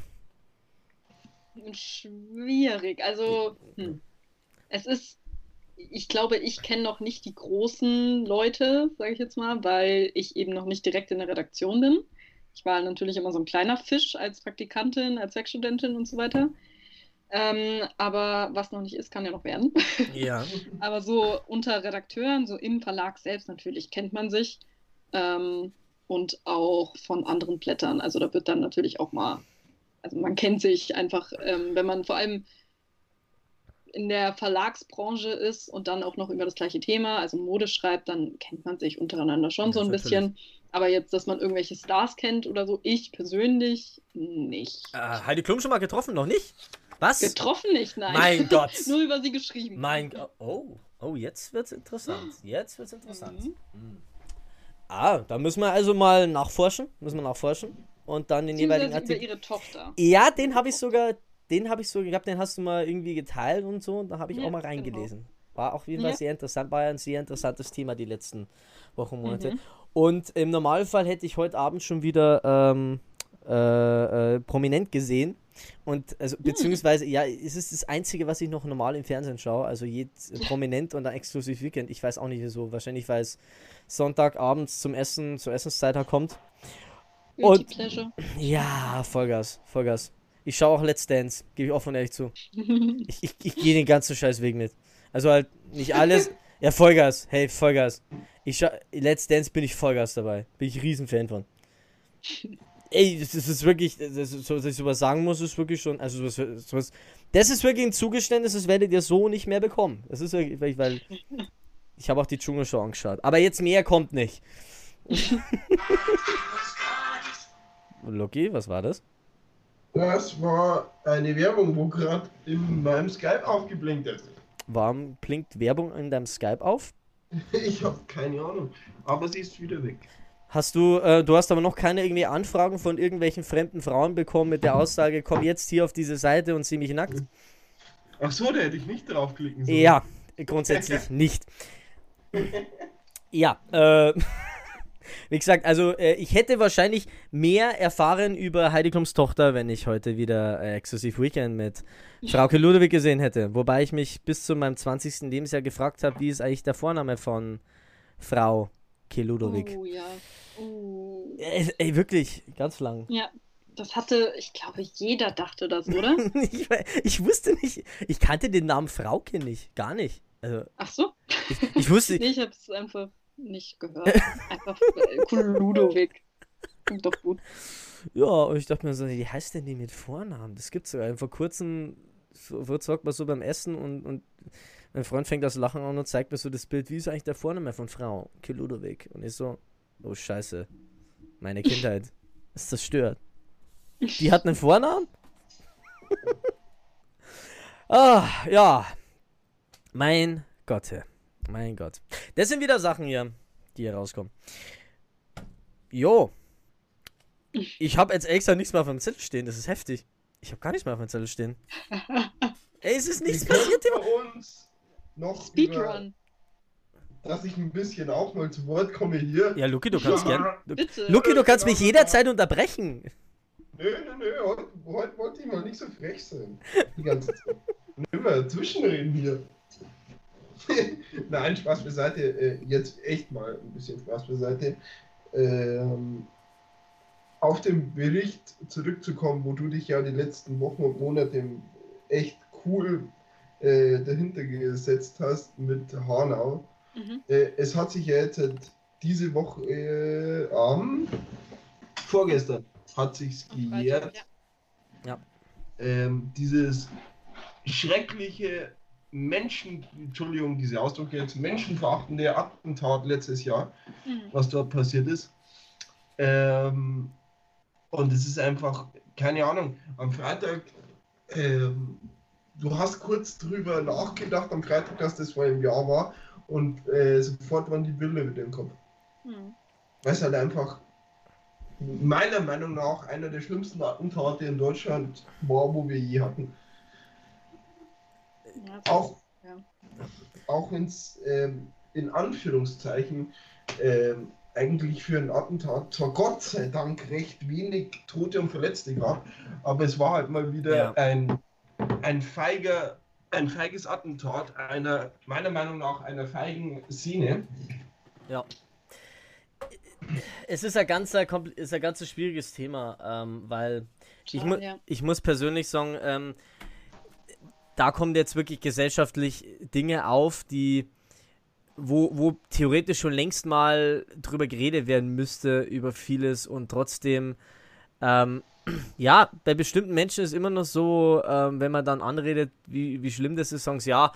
Schwierig. Also, hm. es ist, ich glaube, ich kenne noch nicht die großen Leute, sage ich jetzt mal, weil ich eben noch nicht direkt in der Redaktion bin. Ich war natürlich immer so ein kleiner Fisch als Praktikantin, als Werkstudentin und so weiter. Ähm, aber was noch nicht ist, kann ja noch werden. Ja. Aber so unter Redakteuren, so im Verlag selbst natürlich, kennt man sich. Ähm, und auch von anderen Blättern. Also da wird dann natürlich auch mal, also man kennt sich einfach, ähm, wenn man vor allem in der Verlagsbranche ist und dann auch noch über das gleiche Thema, also Mode schreibt, dann kennt man sich untereinander schon Ja, so ein natürlich. bisschen. Aber jetzt, dass man irgendwelche Stars kennt oder so, ich persönlich nicht. Äh, Heidi Klum schon mal getroffen? Noch nicht? Was? Getroffen nicht, nein. Mein Gott. Nur über sie geschrieben. Mein Gott. Oh, oh, jetzt wird's interessant. Jetzt wird's interessant. Mhm. Ah, da müssen wir also mal nachforschen. Müssen wir nachforschen. Und dann den jeweiligen über Artikel. ihre Tochter. Ja, den habe ich sogar, den habe ich so gehabt, den hast du mal irgendwie geteilt und so. Und da habe ich Ja, auch mal genau. reingelesen. War auf jeden Fall Ja. sehr interessant, war ja ein sehr interessantes Thema die letzten Wochen, Monate. Mhm. Und im Normalfall hätte ich heute Abend schon wieder ähm, äh, äh, prominent gesehen. Und also, Hm. beziehungsweise, ja, es ist das Einzige, was ich noch normal im Fernsehen schaue. Also jetzt prominent und dann exklusiv Weekend. Ich weiß auch nicht so. Wahrscheinlich, weil es Sonntagabends zum Essen, zur Essenszeit halt kommt. Und-. Ja, Vollgas, Vollgas. Ich schaue auch Let's Dance, gebe ich offen und ehrlich zu. Ich, ich, ich gehe den ganzen Scheiß Weg mit. Also halt nicht alles. Ja, Vollgas, hey, Vollgas. Ich schau, Let's Dance bin ich Vollgas dabei. Bin ich riesen Fan von. Ey, das ist, wirklich, das ist, so, dass ich sowas sagen muss, ist wirklich schon, also sowas, sowas, das ist wirklich ein Zugeständnis, das werdet ihr so nicht mehr bekommen. Das ist wirklich, weil, weil ich habe auch die Dschungelshow angeschaut. Aber jetzt mehr kommt nicht. Loki, was war das? Das war eine Werbung, wo gerade in meinem Skype aufgeblinkt ist. Warum blinkt Werbung in deinem Skype auf? Ich habe keine Ahnung, aber sie ist wieder weg. Hast du, äh, du hast aber noch keine irgendwie Anfragen von irgendwelchen fremden Frauen bekommen mit der Aussage, komm jetzt hier auf diese Seite und sieh mich nackt? Ach so, da hätte ich nicht draufklicken sollen. Ja, grundsätzlich nicht. Ja, äh, wie gesagt, also äh, ich hätte wahrscheinlich mehr erfahren über Heidi Klums Tochter, wenn ich heute wieder äh, Exklusiv Weekend mit Frauke Ludwig gesehen hätte. Wobei ich mich bis zu meinem 20. Lebensjahr gefragt habe, wie ist eigentlich der Vorname von Frau Ke Ludwig? Oh ja. Oh. Ey, ey, wirklich, ganz lang. Ja, das hatte, ich glaube, jeder dachte das, oder? ich, ich wusste nicht, ich kannte den Namen Frauke nicht, gar nicht. Also, Ach so? ich, ich wusste, Nee, ich habe es einfach nicht gehört. Einfach äh, cool Ludovic. Klingt doch gut. Ja, und ich dachte mir so, wie heißt denn die mit Vornamen? Das gibt's sogar. Vor kurzem so- wird sagt man so beim Essen und, und mein Freund fängt das Lachen an und zeigt mir so das Bild, wie ist eigentlich der Vorname von Frau? Kiludovic. Und ich so, oh Scheiße, meine Kindheit ist zerstört. Die hat einen Vornamen? ah, ja. Mein Gott, mein Gott. Das sind wieder Sachen hier, die hier rauskommen. Jo. Ich habe jetzt extra nichts mehr auf dem Zettel stehen. Das ist heftig. Ich habe gar nichts mehr auf dem Zettel stehen. Ey, es ist nichts passiert. Bei uns noch über, Speedrun. dass ich ein bisschen auch mal zu Wort komme hier. Ja, Luki, du kannst gern. Du, Bitte. Luki, du kannst mich jederzeit unterbrechen. Nö, nö, nö, heute, heute wollte ich mal nicht so frech sein. Die ganze Zeit. Und immer zwischenreden hier. Nein, Spaß beiseite. Äh, jetzt echt mal ein bisschen Spaß beiseite. Ähm, auf den Bericht zurückzukommen, wo du dich ja die letzten Wochen und Monate echt cool äh, dahinter gesetzt hast mit Hanau. Mhm. Äh, es hat sich ja jetzt halt diese Woche äh, am vorgestern hat sich's gejährt. Ja. Ähm, dieses schreckliche Menschen, Entschuldigung, diese Ausdruck jetzt, menschenverachtende Attentat letztes Jahr, Mhm. was dort passiert ist. Ähm, und es ist einfach, keine Ahnung, am Freitag, ähm, du hast kurz drüber nachgedacht am Freitag, dass das vor einem Jahr war und äh, sofort waren die Bilder wieder im Kopf. Mhm. Weil es halt einfach meiner Meinung nach einer der schlimmsten Attentate in Deutschland war, wo wir je hatten. Ja, Auch, ja. auch wenn es ähm, in Anführungszeichen ähm, eigentlich für ein Attentat zwar Gott sei Dank recht wenig Tote und Verletzte gab, aber es war halt mal wieder Ja. ein, ein feiger, ein feiges Attentat einer, meiner Meinung nach, einer feigen Szene. Ja. Es ist ein ganz, ist ein ganz schwieriges Thema, ähm, weil ich, mu ja. ich muss persönlich sagen, ähm, da kommen jetzt wirklich gesellschaftlich Dinge auf, die, wo, wo theoretisch schon längst mal drüber geredet werden müsste, über vieles und trotzdem, ähm, ja, bei bestimmten Menschen ist immer noch so, ähm, wenn man dann anredet, wie, wie schlimm das ist, sagen sie, ja,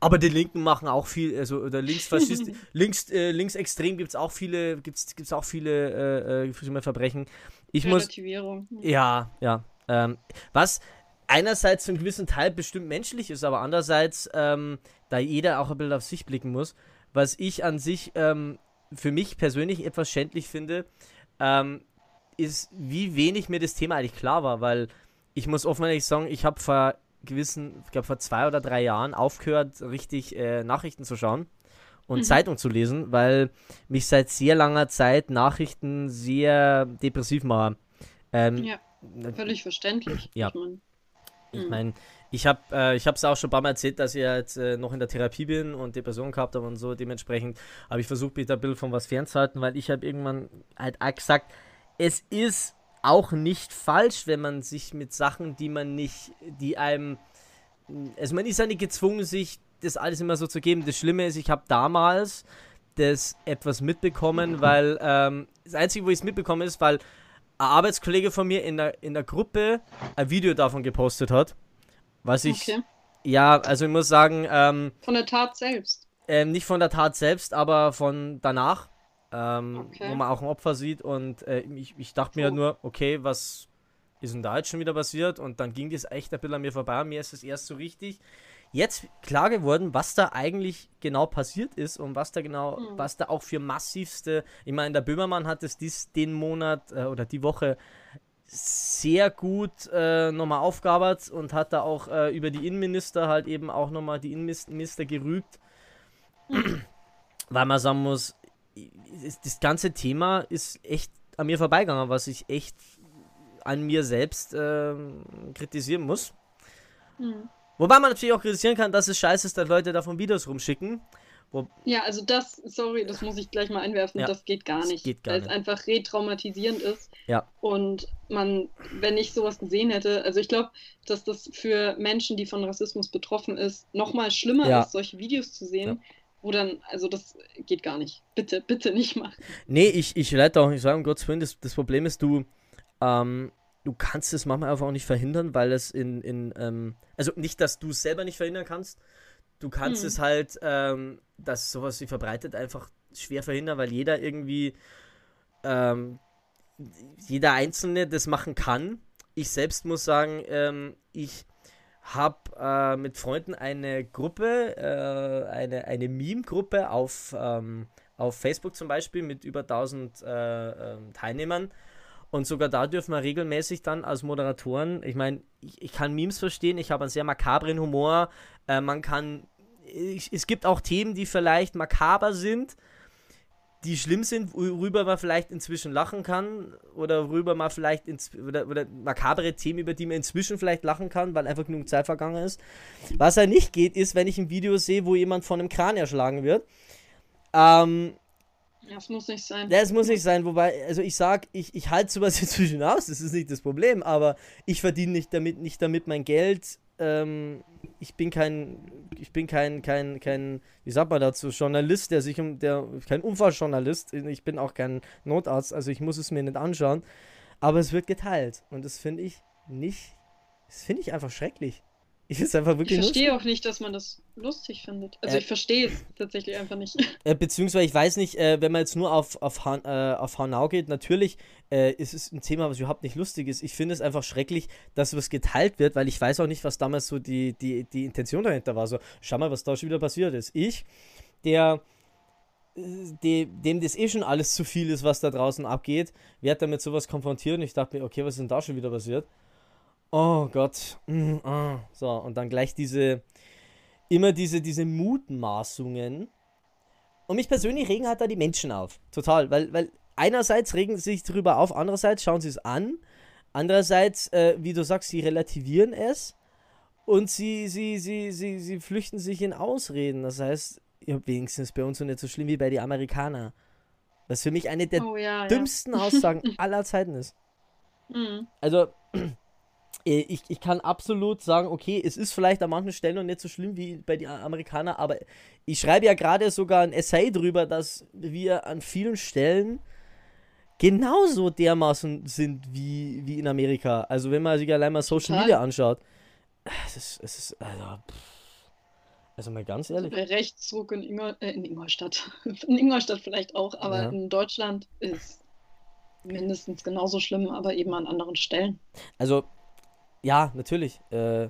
aber die Linken machen auch viel, also oder Linksfaschist, links, äh, linksextrem gibt es auch viele, gibt's, gibt's auch viele äh, äh, Verbrechen. Ich muss. Mhm. ja, ja. Ähm, was einerseits zu einem gewissen Teil bestimmt menschlich ist, aber andererseits, ähm, da jeder auch ein bisschen auf sich blicken muss, was ich an sich ähm, für mich persönlich etwas schändlich finde, ähm, ist, wie wenig mir das Thema eigentlich klar war, weil ich muss offen ehrlich sagen, ich habe vor gewissen, ich glaube vor zwei oder drei Jahren aufgehört, richtig äh, Nachrichten zu schauen und Mhm. Zeitung zu lesen, weil mich seit sehr langer Zeit Nachrichten sehr depressiv machen. Ähm, Ja, völlig verständlich. Ja. Ich mein, ich Mhm. meine, ich habe äh, es auch schon ein paar Mal erzählt, dass ich jetzt äh, noch in der Therapie bin und Depressionen gehabt habe und so. Dementsprechend habe ich versucht, mich da ein bisschen von was fernzuhalten, weil ich habe irgendwann halt auch gesagt, es ist auch nicht falsch, wenn man sich mit Sachen, die man nicht, die einem, also man ist ja nicht gezwungen, sich das alles immer so zu geben. Das Schlimme ist, ich habe damals das etwas mitbekommen, weil ähm, das Einzige, wo ich es mitbekommen ist, weil ein Arbeitskollege von mir in der, in der Gruppe ein Video davon gepostet hat. Was ich, okay. ja, also ich muss sagen, ähm, Von der Tat selbst. ähm, nicht von der Tat selbst, aber von danach. Ähm, Okay. wo man auch ein Opfer sieht. Und äh, ich, ich dachte mir Oh. nur, okay, was ist denn da jetzt schon wieder passiert? Und dann ging das echt ein bisschen an mir vorbei. Mir ist es erst so richtig jetzt klar geworden, was da eigentlich genau passiert ist und was da genau, Mhm. was da auch für massivste, ich meine, der Böhmermann hat es dies, den Monat äh, oder die Woche sehr gut äh, nochmal aufgearbeitet und hat da auch äh, über die Innenminister halt eben auch nochmal die Innenminister gerügt, weil man sagen muss, das ganze Thema ist echt an mir vorbeigegangen, was ich echt an mir selbst ähm, kritisieren muss. Hm. Wobei man natürlich auch kritisieren kann, dass es scheiße ist, dass Leute davon Videos rumschicken. Ja, also das, sorry, das muss ich gleich mal einwerfen, Ja, das geht gar nicht. geht gar weil nicht. es einfach retraumatisierend ist. Ja. Und man, wenn ich sowas gesehen hätte, also ich glaube, dass das für Menschen, die von Rassismus betroffen ist, nochmal schlimmer Ja. ist, solche Videos zu sehen, wo dann, also das geht gar nicht. Bitte, bitte nicht machen. Nee, ich, ich leite auch nicht sagen, um Gottes Willen, das, das Problem ist, du, ähm, du kannst es manchmal einfach auch nicht verhindern, weil es in, in ähm, also nicht, dass du es selber nicht verhindern kannst, du kannst Hm. es halt, ähm, dass sowas sich verbreitet, einfach schwer verhindern, weil jeder irgendwie, ähm, jeder Einzelne das machen kann. Ich selbst muss sagen, ähm, ich habe äh, mit Freunden eine Gruppe, äh, eine, eine Meme-Gruppe auf, ähm, auf Facebook zum Beispiel mit über 1000 äh, ähm, Teilnehmern. Und sogar da dürfen wir regelmäßig dann als Moderatoren, ich meine, ich, ich kann Memes verstehen, ich habe einen sehr makabren Humor. Äh, man kann, ich, es gibt auch Themen, die vielleicht makaber sind, die schlimm sind, worüber man vielleicht inzwischen lachen kann oder worüber man vielleicht ins, oder, oder makabere Themen, über die man inzwischen vielleicht lachen kann, weil einfach genug Zeit vergangen ist. Was ja nicht geht, ist, wenn ich ein Video sehe, wo jemand von einem Kran erschlagen wird. Ähm, Das muss nicht sein. das muss nicht sein, wobei, also ich sag, ich, ich halte sowas inzwischen aus, das ist nicht das Problem, aber ich verdiene nicht damit, nicht damit mein Geld. Ähm, ich bin kein, ich bin kein, kein, kein, wie sagt man dazu, Journalist, der sich um, der, kein Unfalljournalist, ich bin auch kein Notarzt, also ich muss es mir nicht anschauen, aber es wird geteilt und das finde ich nicht, das finde ich einfach schrecklich. Ich Ich wirklich lustig. verstehe auch nicht, dass man das lustig findet. Also Äh, ich verstehe es tatsächlich einfach nicht. Äh, beziehungsweise, ich weiß nicht, äh, wenn man jetzt nur auf, auf, Han, äh, auf Hanau geht, natürlich äh, ist es ein Thema, was überhaupt nicht lustig ist. Ich finde es einfach schrecklich, dass was geteilt wird, weil ich weiß auch nicht, was damals so die, die, die Intention dahinter war. So, schau mal, was da schon wieder passiert ist. Ich, der, äh, de, dem das eh schon alles zu viel ist, was da draußen abgeht, werde damit sowas konfrontiert und ich dachte mir, okay, was ist denn da schon wieder passiert? Oh Gott. Mm, ah. So, und dann gleich diese, immer diese, diese Mutmaßungen. Und mich persönlich regen halt da die Menschen auf. Total. Weil, weil einerseits regen sie sich darüber auf, andererseits schauen sie es an. Andererseits, äh, wie du sagst, sie relativieren es. Und sie, sie, sie, sie, sie flüchten sich in Ausreden. Das heißt, ja, wenigstens bei uns so nicht so schlimm wie bei den Amerikanern. Was für mich eine der oh ja, ja. dümmsten Aussagen aller Zeiten ist. Mhm. Also, ich, ich kann absolut sagen, okay, es ist vielleicht an manchen Stellen noch nicht so schlimm wie bei den Amerikanern, aber ich schreibe ja gerade sogar ein Essay drüber, dass wir an vielen Stellen genauso dermaßen sind wie, wie in Amerika. Also, wenn man sich allein mal Social. Media anschaut, es ist, es ist, also, pff, also mal ganz ehrlich. Der Rechtsruck in, Ingol äh, in Ingolstadt. in Ingolstadt vielleicht auch, aber Ja. in Deutschland ist mindestens genauso schlimm, aber eben an anderen Stellen. Also, ja, natürlich. Äh,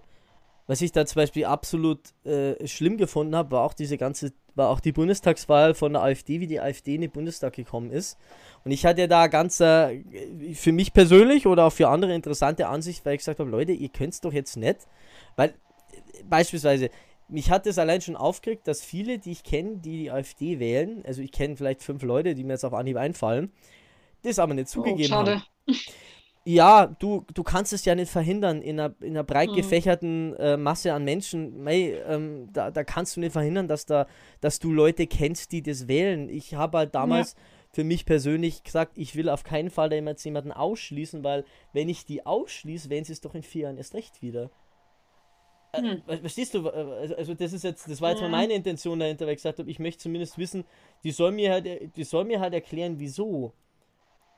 was ich da zum Beispiel absolut äh, schlimm gefunden habe, war auch diese ganze, war auch die Bundestagswahl von der AfD, wie die AfD in den Bundestag gekommen ist. Und ich hatte da ganz äh, für mich persönlich oder auch für andere interessante Ansicht, weil ich gesagt habe, Leute, ihr könnt's doch jetzt nicht. Weil beispielsweise, mich hat es allein schon aufgeregt, dass viele, die ich kenne, die die AfD wählen, also ich kenne vielleicht fünf Leute, die mir jetzt auf Anhieb einfallen, das aber nicht Oh, zugegeben schade. haben. Ja, du, du kannst es ja nicht verhindern in einer, in einer breit Mhm. gefächerten äh, Masse an Menschen. Mei, ähm, da, da kannst du nicht verhindern, dass, da, dass du Leute kennst, die das wählen. Ich habe halt damals für mich persönlich gesagt, ich will auf keinen Fall da jetzt jemanden ausschließen, weil wenn ich die ausschließe, wählen sie es doch in vier Jahren erst recht wieder. Äh, Hm. ver- Verstehst du? Äh, Also, also das ist jetzt, das war jetzt mal Ja. meine Intention dahinter, weil ich gesagt habe, ich möchte zumindest wissen, die soll mir halt, die soll mir halt erklären, wieso.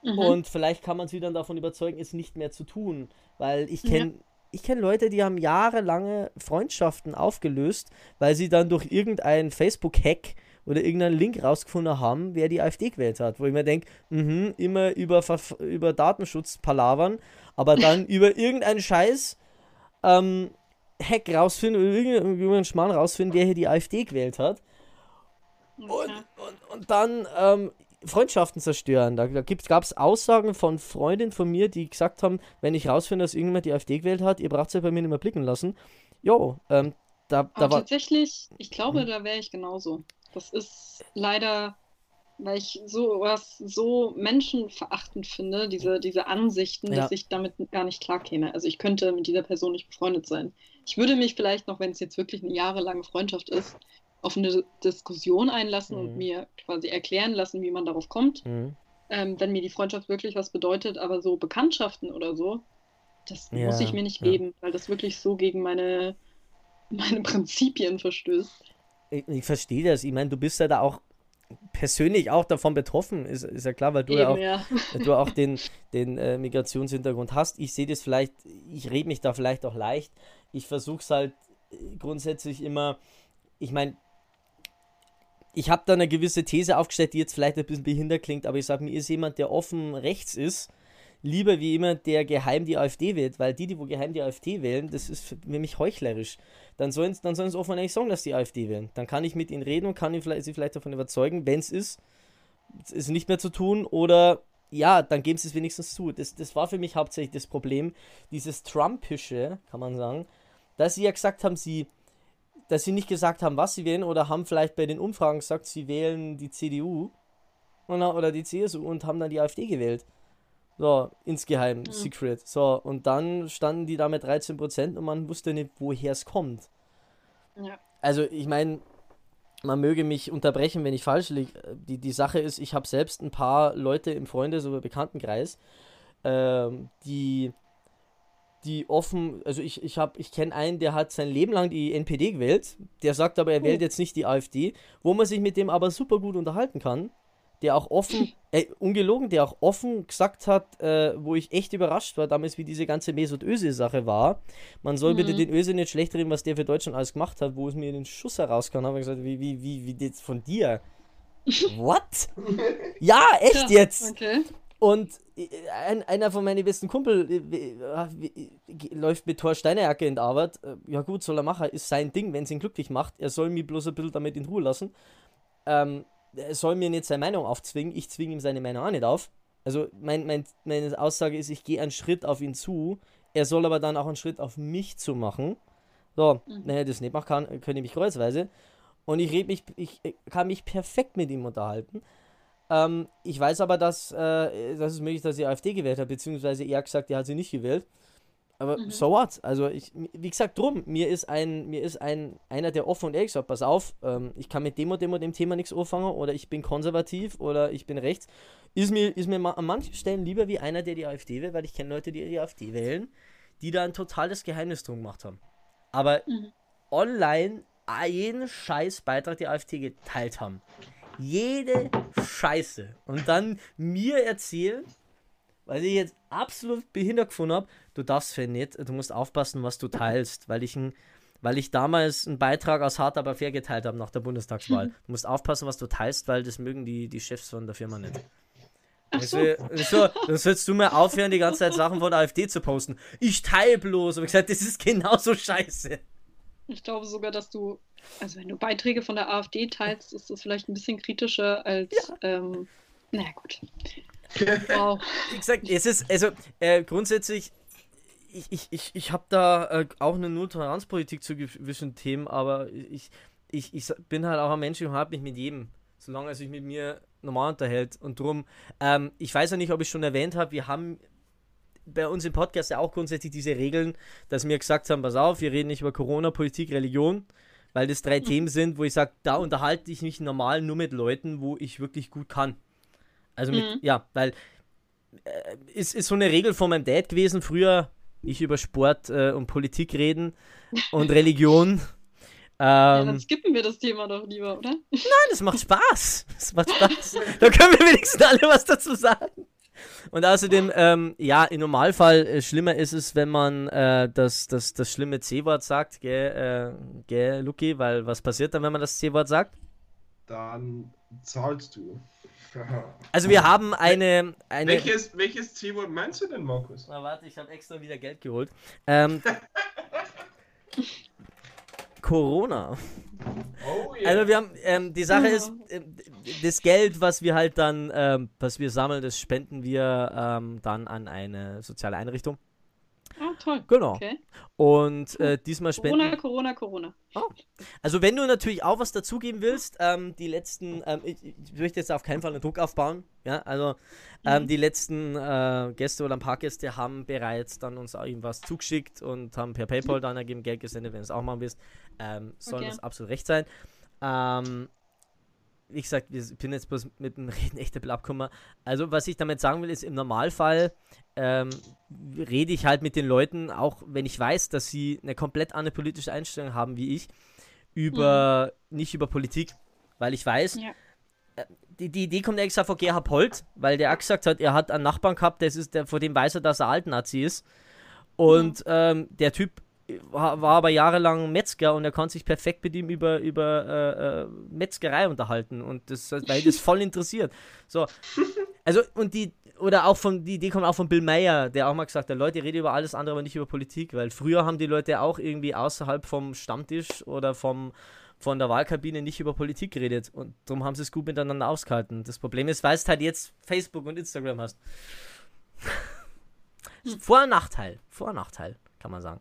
Mhm. Und vielleicht kann man sie dann davon überzeugen, es nicht mehr zu tun. Weil ich Ja. kenne ich kenn Leute, die haben jahrelange Freundschaften aufgelöst, weil sie dann durch irgendeinen Facebook-Hack oder irgendeinen Link rausgefunden haben, wer die AfD gewählt hat. Wo ich mir denke, mhm, immer über, über Datenschutz palavern, aber dann über irgendeinen Scheiß ähm, Hack rausfinden oder irgendeinen Schmarrn rausfinden, wer hier die AfD gewählt hat. Und, und, und dann ähm, Freundschaften zerstören. Da, da gab es Aussagen von Freundinnen von mir, die gesagt haben, wenn ich rausfinde, dass irgendjemand die AfD gewählt hat, ihr braucht es ja bei mir nicht mehr blicken lassen. Jo, ähm, da, da war. Tatsächlich, ich glaube, hm. da wäre ich genauso. Das ist leider, weil ich sowas so menschenverachtend finde, diese, diese Ansichten, ja. dass ich damit gar nicht klarkäme. Also ich könnte mit dieser Person nicht befreundet sein. Ich würde mich vielleicht noch, wenn es jetzt wirklich eine jahrelange Freundschaft ist, auf eine Diskussion einlassen mhm. und mir quasi erklären lassen, wie man darauf kommt. Mhm. Ähm, wenn mir die Freundschaft wirklich was bedeutet, aber so Bekanntschaften oder so, das ja, muss ich mir nicht ja. geben, weil das wirklich so gegen meine, meine Prinzipien verstößt. Ich, ich verstehe das. Ich meine, du bist ja da auch persönlich auch davon betroffen, ist, ist ja klar, weil du Eben, ja auch, ja. du auch den, den äh, Migrationshintergrund hast. Ich sehe das vielleicht, ich rede mich da vielleicht auch leicht. Ich versuche es halt äh, grundsätzlich immer, ich meine, ich habe da eine gewisse These aufgestellt, die jetzt vielleicht ein bisschen behindert klingt, aber ich sage, mir ist jemand, der offen rechts ist, lieber wie jemand, der geheim die AfD wählt, weil die, die wo geheim die AfD wählen, das ist für mich heuchlerisch. Dann sollen sie dann sollen offen ehrlich sagen, dass die AfD wählen. Dann kann ich mit ihnen reden und kann ihn vielleicht, sie vielleicht davon überzeugen, wenn es ist, es nicht mehr zu tun oder ja, dann geben sie es wenigstens zu. Das, das war für mich hauptsächlich das Problem, dieses Trumpische, kann man sagen, dass sie ja gesagt haben, sie dass sie nicht gesagt haben, was sie wählen, oder haben vielleicht bei den Umfragen gesagt, sie wählen die CDU oder die CSU und haben dann die AfD gewählt. So, insgeheim, mhm. Secret. So, und dann standen die da mit 13% und man wusste nicht, woher es kommt. Ja. Also, ich meine, man möge mich unterbrechen, wenn ich falsch liege. Die, die Sache ist, ich habe selbst ein paar Leute im Freundes- oder Bekanntenkreis, ähm, die die offen, also ich, ich habe, ich kenne einen, der hat sein Leben lang die NPD gewählt, der sagt aber, er wählt jetzt nicht die AfD, wo man sich mit dem aber super gut unterhalten kann, der auch offen, äh, ungelogen, der auch offen gesagt hat, äh, wo ich echt überrascht war, damals wie diese ganze Mesut Özil-Sache war, man soll mhm. bitte den Özil nicht schlecht reden, was der für Deutschland alles gemacht hat, wo es mir den Schuss herauskam, habe ich gesagt, wie, wie, wie, wie jetzt von dir? What? ja, echt ja, jetzt. Okay. Und ein, einer von meinen besten Kumpel äh, äh, läuft mit Thor Steinerjacke in der Arbeit. Ja gut, soll er machen, ist sein Ding, wenn es ihn glücklich macht. Er soll mich bloß ein bisschen damit in Ruhe lassen. Ähm, er soll mir nicht seine Meinung aufzwingen, ich zwinge ihm seine Meinung auch nicht auf. Also mein, mein, meine Aussage ist, ich gehe einen Schritt auf ihn zu, er soll aber dann auch einen Schritt auf mich zu machen. So, mhm. wenn er das nicht macht, kann, könnte ich mich kreuzweise. Und ich, red mich, ich kann mich perfekt mit ihm unterhalten. Ähm, ich weiß aber, dass, äh, dass es möglich ist, dass sie AfD gewählt hat, beziehungsweise er gesagt, er hat sie nicht gewählt. Aber mhm. so what? Also ich, wie gesagt, drum, mir ist ein, mir ist ein, einer, der offen und ehrlich sagt, pass auf, ähm, ich kann mit dem und dem und dem Thema nichts anfangen oder ich bin konservativ oder ich bin rechts, ist mir, ist mir an manchen Stellen lieber wie einer, der die AfD wählt, weil ich kenne Leute, die die AfD wählen, die da ein totales Geheimnis drum gemacht haben. Aber mhm. online jeden scheiß Beitrag der AfD geteilt haben jede Scheiße und dann mir erzählen, weil ich jetzt absolut behindert gefunden habe, du darfst für nicht, du musst aufpassen, was du teilst, weil ich ein, weil ich damals einen Beitrag aus Hart aber fair geteilt habe nach der Bundestagswahl. Du musst aufpassen, was du teilst, weil das mögen die, die Chefs von der Firma nicht. Ach so. so, dann sollst du mal aufhören, die ganze Zeit Sachen von der AfD zu posten. Ich teile bloß. Und ich gesagt, das ist genauso scheiße. Ich glaube sogar, dass du also wenn du Beiträge von der AfD teilst, ist das vielleicht ein bisschen kritischer als, ja. ähm, naja gut. Wow. Wie gesagt, es ist, also äh, grundsätzlich, ich, ich, ich, ich habe da äh, auch eine Null-Toleranz-Politik zu gewissen Themen, aber ich, ich, ich bin halt auch ein Mensch und habe mich mit jedem, solange er sich mit mir normal unterhält. Und drum, ähm, ich weiß ja nicht, ob ich schon erwähnt habe, wir haben bei uns im Podcast ja auch grundsätzlich diese Regeln, dass wir gesagt haben, pass auf, wir reden nicht über Corona, Politik, Religion, weil das drei Themen sind, wo ich sage, da unterhalte ich mich normal nur mit Leuten, wo ich wirklich gut kann. Also mit, mhm. ja, weil äh, ist, ist so eine Regel von meinem Dad gewesen, früher ich über Sport äh, und Politik reden und Religion. Ähm, ja, dann skippen wir das Thema doch lieber, oder? Nein, das macht Spaß. Das macht Spaß. da können wir wenigstens alle was dazu sagen. Und außerdem, ähm, ja, im Normalfall äh, schlimmer ist es, wenn man äh, das, das, das schlimme C-Wort sagt, gell, äh, gell, Luki, weil was passiert dann, wenn man das C-Wort sagt? dann zahlst du. Also wir haben eine... eine welches, welches C-Wort meinst du denn, Markus? Na warte, ich habe extra wieder Geld geholt. Ähm, Corona. Oh yeah. Also wir haben, ähm, die Sache ist, äh, das Geld, was wir halt dann, ähm, was wir sammeln, das spenden wir ähm, dann an eine soziale Einrichtung. Ah, toll. Genau. Okay. Und äh, diesmal spenden. Corona, Corona, Corona. Also wenn du natürlich auch was dazugeben willst, ähm, die letzten, ähm, ich, ich möchte jetzt auf keinen Fall einen Druck aufbauen, ja, also ähm, Mhm. die letzten äh, Gäste oder ein paar Gäste haben bereits dann uns auch irgendwas zugeschickt und haben per Paypal dann ergeben Geld gesendet, wenn du es auch machen willst, ähm, soll Okay. das absolut recht sein. Ähm, wie gesagt, wir ich bin jetzt bloß mit dem Reden echt ein bisschen abgekommen. Also, was ich damit sagen will, ist, im Normalfall ähm, rede ich halt mit den Leuten, auch wenn ich weiß, dass sie eine komplett andere politische Einstellung haben wie ich, über, nicht über Politik, weil ich weiß, Ja. äh, die, die Idee kommt extra von Gerhard Polt, weil der auch gesagt hat, er hat einen Nachbarn gehabt, das ist der, vor dem weiß er, dass er Alt-Nazi ist. Und ähm, der Typ war, war aber jahrelang Metzger und er konnte sich perfekt mit ihm über, über äh, äh, Metzgerei unterhalten und das, weil das voll interessiert. So, also und die, oder auch von, die Idee kommt auch von Bill Mayer, der auch mal gesagt hat, Leute, reden über alles andere, aber nicht über Politik, weil früher haben die Leute auch irgendwie außerhalb vom Stammtisch oder vom, von der Wahlkabine nicht über Politik geredet und darum haben sie es gut miteinander ausgehalten. Das Problem ist, weil du halt jetzt Facebook und Instagram hast. Vor- und Nachteil. Vor- und Nachteil, kann man sagen.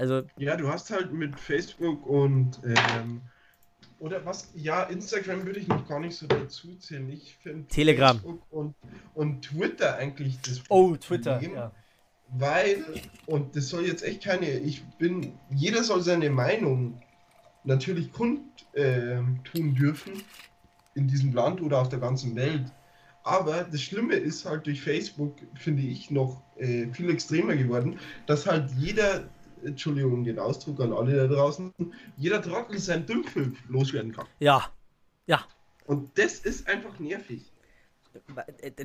Also, Ja, du hast halt mit Facebook und ähm, oder was? Ja, Instagram würde ich noch gar nicht so dazu zählen. Ich finde Telegram. Facebook und, und Twitter eigentlich das oh, Problem, Weil, und das soll jetzt echt keine, ich bin, jeder soll seine Meinung natürlich kundtun ähm, tun dürfen in diesem Land oder auf der ganzen Welt. Aber das Schlimme ist halt durch Facebook, finde ich, noch äh, viel extremer geworden, dass halt jeder, Entschuldigung den Ausdruck an alle da draußen, jeder Trottel sein Dümpel loswerden kann. Ja, Und das ist einfach nervig.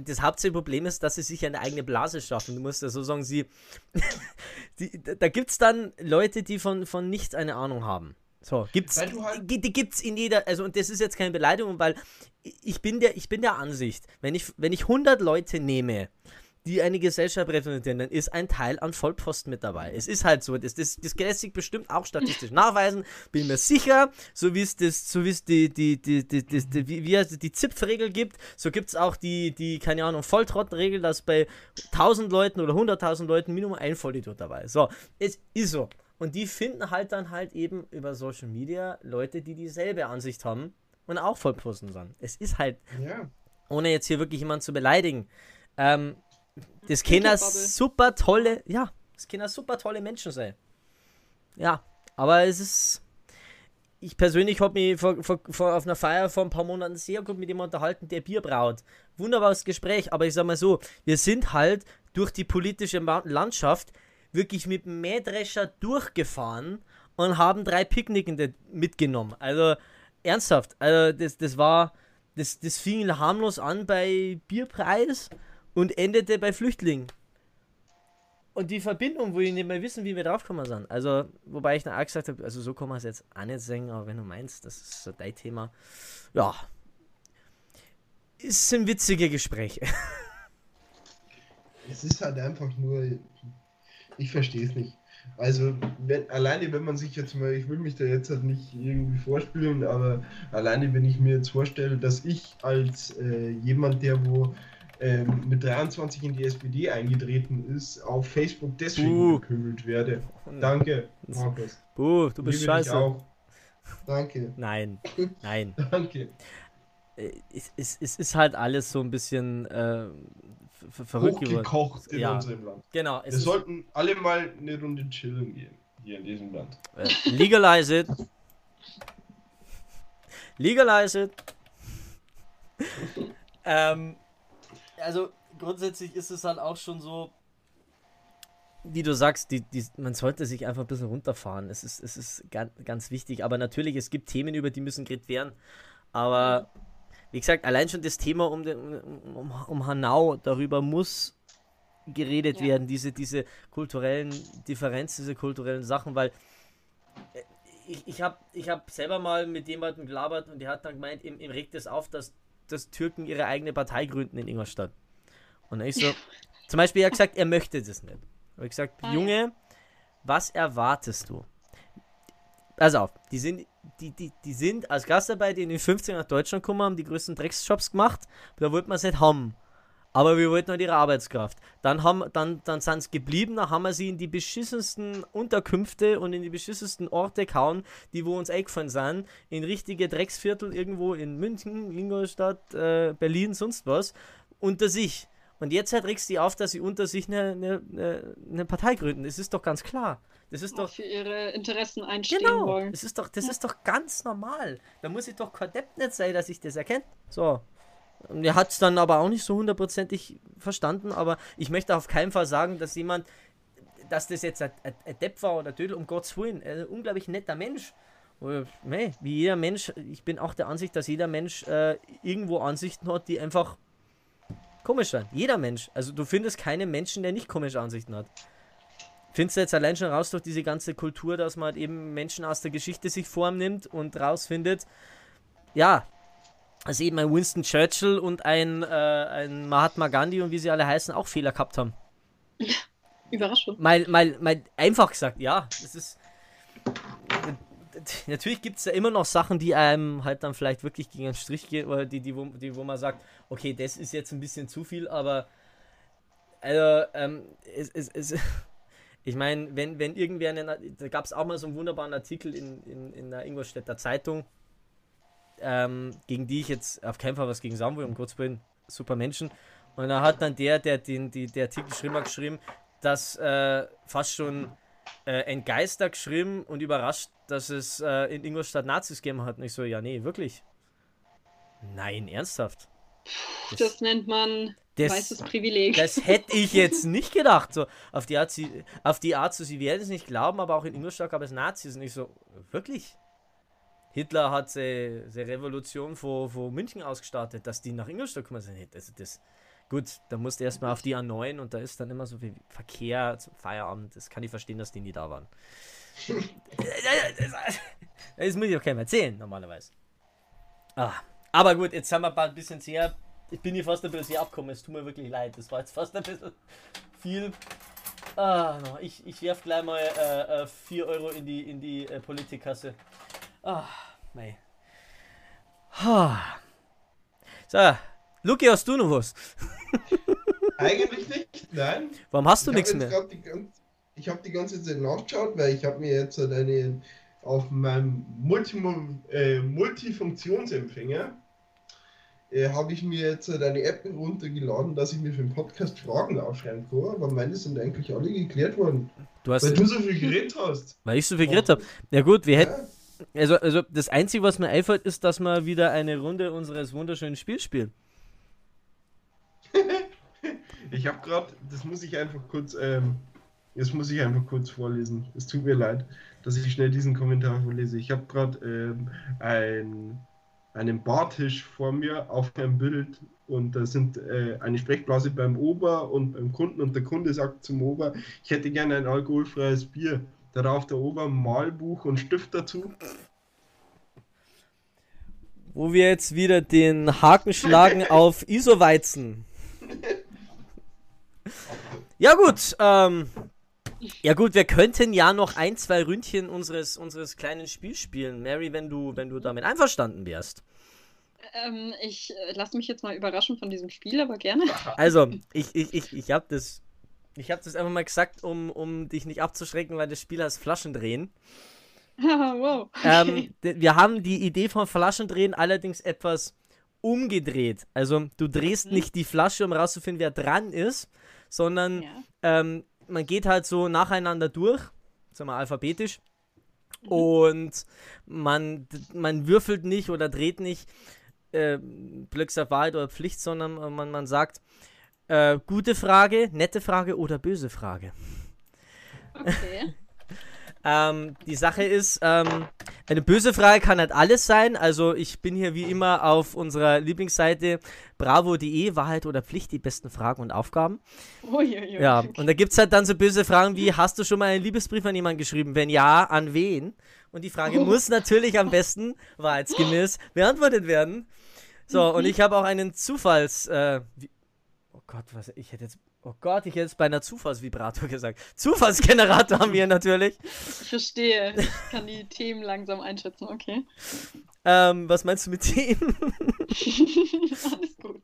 das Hauptproblem ist, dass sie sich eine eigene Blase schaffen. Du musst ja so sagen, sie. die, da gibt es dann Leute, die von, von nichts eine Ahnung haben. So, gibt's, halt- die, die gibt's in jeder, also und das ist jetzt keine Beleidigung, weil ich bin der, ich bin der Ansicht, wenn ich, wenn ich 100 Leute nehme, die eine Gesellschaft repräsentieren, dann ist ein Teil an Vollposten mit dabei. Es ist halt so, das, das, das lässt sich bestimmt auch statistisch nachweisen, bin mir sicher, so wie es das, so wie es die, die, die, die, die, die, wie, wie es die ZIPF-Regel gibt, so gibt es auch die, die, keine Ahnung, Volltrottenregel, dass bei 1000 Leuten oder 100.000 Leuten Minimum ein Vollidiot dabei ist. So, es ist so. Und die finden halt dann halt eben über Social Media Leute, die dieselbe Ansicht haben und auch Vollposten sind. Es ist halt Ja. ohne jetzt hier wirklich jemanden zu beleidigen. Ähm, das können super tolle, ja, das können super tolle Menschen sein. Ja, aber es ist. Ich persönlich habe mich vor, vor, vor, auf einer Feier vor ein paar Monaten sehr gut mit jemandem unterhalten, der Bier braut. Wunderbares Gespräch, aber ich sag mal so, wir sind halt durch die politische Landschaft wirklich mit dem Mähdrescher durchgefahren und haben drei Picknickende mitgenommen. Also ernsthaft, also das, das war, das, das fing harmlos an bei Bierpreis und endete bei Flüchtlingen. Und die Verbindung, wo ich nicht mehr wissen, wie wir draufgekommen sind. Also, wobei ich dann auch gesagt habe, also so kann man es jetzt auch nicht sagen, aber wenn du meinst, das ist so dein Thema. Ja. Es sind witzige Gespräche. Es ist halt einfach nur, ich verstehe es nicht. Also, wenn, alleine wenn man sich jetzt mal, ich will mich da jetzt halt nicht irgendwie vorspielen, aber alleine wenn ich mir jetzt vorstelle, dass ich als äh, jemand, der wo ähm, mit 23 in die SPD eingetreten ist, auf Facebook deswegen gekümmelt werde. Danke, Markus. Buh, du bist Liebe scheiße. auch. Danke, Nein, nein. danke. Äh, Es, es, es ist halt alles so ein bisschen äh, ver- verrückt. Hochgekocht in Ja. unserem Land. Genau, Wir sollten alle mal eine Runde chillen gehen, hier in diesem Land. äh, legalize it. Legalize it. ähm, also grundsätzlich ist es halt auch schon so, wie du sagst, die, die, man sollte sich einfach ein bisschen runterfahren. Es ist, es ist ganz, ganz wichtig. Aber natürlich, es gibt Themen, über die müssen geredet werden. Aber wie gesagt, allein schon das Thema um, den, um, um, um Hanau, darüber muss geredet Ja. werden, diese, diese kulturellen Differenzen, diese kulturellen Sachen, weil äh, ich, ich habe ich hab selber mal mit jemandem gelabert und der hat dann gemeint, ihm, ihm regt es auf, dass, dass Türken ihre eigene Partei gründen in Ingolstadt. Und ich so, zum Beispiel, er hat gesagt, er möchte das nicht. Habe ich gesagt, Ah. Junge, was erwartest du? Pass auf, die sind, die, die, die sind als Gastarbeiter in den 50 nach Deutschland gekommen, haben die größten Drecksjobs gemacht, da wollten wir es nicht haben. Aber wir wollten halt ihre Arbeitskraft. Dann, haben, dann, dann sind sie geblieben, dann haben wir sie in die beschissensten Unterkünfte und in die beschissensten Orte gehauen, die wo uns eingefallen sind. In richtige Drecksviertel irgendwo in München, Ingolstadt, äh, Berlin, sonst was. Unter sich. Und jetzt halt regst du die auf, dass sie unter sich eine, eine, eine, eine Partei gründen. Das ist doch ganz klar. Das ist doch. für ihre Interessen einstehen Genau, wollen. das ist doch, das ist doch ganz normal. Da muss ich doch kein Depp nicht sein, dass ich das erkenne. So. Er hat es dann aber auch nicht so hundertprozentig verstanden, aber ich möchte auf keinen Fall sagen, dass jemand, dass das jetzt ein, ein, Depp war oder Dödel, um Gottes Willen, ein unglaublich netter Mensch. Nee, wie jeder Mensch, ich bin auch der Ansicht, dass jeder Mensch äh, irgendwo Ansichten hat, die einfach komisch sind. Jeder Mensch. Also du findest keinen Menschen, der nicht komische Ansichten hat. Findest du jetzt allein schon raus durch diese ganze Kultur, dass man halt eben Menschen aus der Geschichte sich vornimmt und rausfindet, ja, dass eben ein Winston Churchill und ein, äh, ein Mahatma Gandhi und wie sie alle heißen, auch Fehler gehabt haben. Überraschung. Mal, mal, mal einfach gesagt, ja, das ist. Natürlich gibt es ja immer noch Sachen, die einem halt dann vielleicht wirklich gegen den Strich gehen, oder die, die, wo, die, wo man sagt, okay, das ist jetzt ein bisschen zu viel, aber also, ähm, es, es, es, ich meine, wenn, wenn irgendwer einen, da gab es auch mal so einen wunderbaren Artikel in, in, in der Ingolstädter Zeitung, ähm, gegen die ich jetzt auf keinen Fall was gegen sagen will, um Gottes Willen, super Menschen. Und da hat dann der, der den die, der Artikel geschrieben hat, geschrieben, dass äh, fast schon äh, entgeistert geschrieben und überrascht, dass es äh, in Ingolstadt Nazis gegeben hat. Und ich so, ja, nee, wirklich. Nein, ernsthaft. Das nennt man das- weißes Privileg. Das hätte ich jetzt nicht gedacht. So, auf die Art, sie, auf die Art so, sie werden es nicht glauben, aber auch in Ingolstadt gab es Nazis. Und ich so, wirklich? Hitler hat die Revolution vor, vor München ausgestartet, dass die nach Ingolstadt kommen sind. Also das, gut, da musste erstmal auf die A9 und da ist dann immer so viel Verkehr zum Feierabend. Das kann ich verstehen, dass die nie da waren. Das muss ich auch keinem erzählen, normalerweise. Ah, aber gut, jetzt haben wir ein bisschen sehr. Ich bin hier fast ein bisschen sehr abgekommen. Es tut mir wirklich leid. Das war jetzt fast ein bisschen viel. Ah, ich, ich werf gleich mal 4 äh, äh, 4 Euro in die, in die äh, Politikkasse. Ah, mei. Ah. So, Luki, hast du noch was? Eigentlich nicht, nein. Warum hast du Ich nichts mehr? grad die ganz- Ich habe die ganze Zeit nachgeschaut, weil ich habe mir jetzt halt eine auf meinem Multi äh, Multifunktionsempfänger äh, habe ich mir jetzt halt eine App runtergeladen, dass ich mir für den Podcast Fragen aufschreiben kann, aber meine sind eigentlich alle geklärt worden. Du hast, Weil du so viel geredet hast. weil ich so viel geredet habe. Ja gut, wir hätten, Ja, also, also das Einzige, was mir einfällt, ist, dass wir wieder eine Runde unseres wunderschönen Spiels spielen. ich habe gerade, das muss ich einfach kurz, ähm, das muss ich einfach kurz vorlesen. Es tut mir leid, dass ich schnell diesen Kommentar vorlese. Ich habe gerade ähm, ein, einen Bartisch vor mir auf einem Bild und da sind äh, eine Sprechblase beim Ober und beim Kunden und der Kunde sagt zum Ober, ich hätte gerne ein alkoholfreies Bier. Darauf der Ober Malbuch und Stift dazu. Wo wir jetzt wieder den Haken schlagen auf ISO-Weizen. Ja gut, ähm, ja gut, wir könnten ja noch ein, zwei Ründchen unseres, unseres kleinen Spiels spielen. Mary, wenn du, wenn du damit einverstanden wärst. Ähm, ich äh, lasse mich jetzt mal überraschen von diesem Spiel, aber gerne. Also, ich, ich, ich, ich habe das, ich hab das einfach mal gesagt, um, um dich nicht abzuschrecken, weil das Spiel heißt Flaschendrehen. wow. Ähm, d- wir haben die Idee von Flaschendrehen allerdings etwas umgedreht. Also, du drehst Mhm. nicht die Flasche, um rauszufinden, wer dran ist, sondern Ja. ähm, man geht halt so nacheinander durch, sagen wir alphabetisch, und man, man würfelt nicht oder dreht nicht äh, Wahrheit oder Pflicht, sondern äh, man, man sagt äh, gute Frage, nette Frage oder böse Frage. Okay. Ähm, die Sache ist, ähm, eine böse Frage kann halt alles sein. Also ich bin hier wie immer auf unserer Lieblingsseite bravo.de, Wahrheit oder Pflicht, die besten Fragen und Aufgaben. Uiuiui. Ja, und da gibt es halt dann so böse Fragen wie, hast du schon mal einen Liebesbrief an jemanden geschrieben? Wenn ja, an wen? Und die Frage muss natürlich am besten wahrheitsgemäß beantwortet werden. So, und ich habe auch einen Zufalls. Äh, oh Gott, was? Ich hätte jetzt. Oh Gott, ich hätte jetzt bei einer Zufallsvibrator gesagt. Zufallsgenerator haben wir natürlich. Ich verstehe. Ich kann die Themen langsam einschätzen, okay. Ähm, was meinst du mit Themen? Alles gut.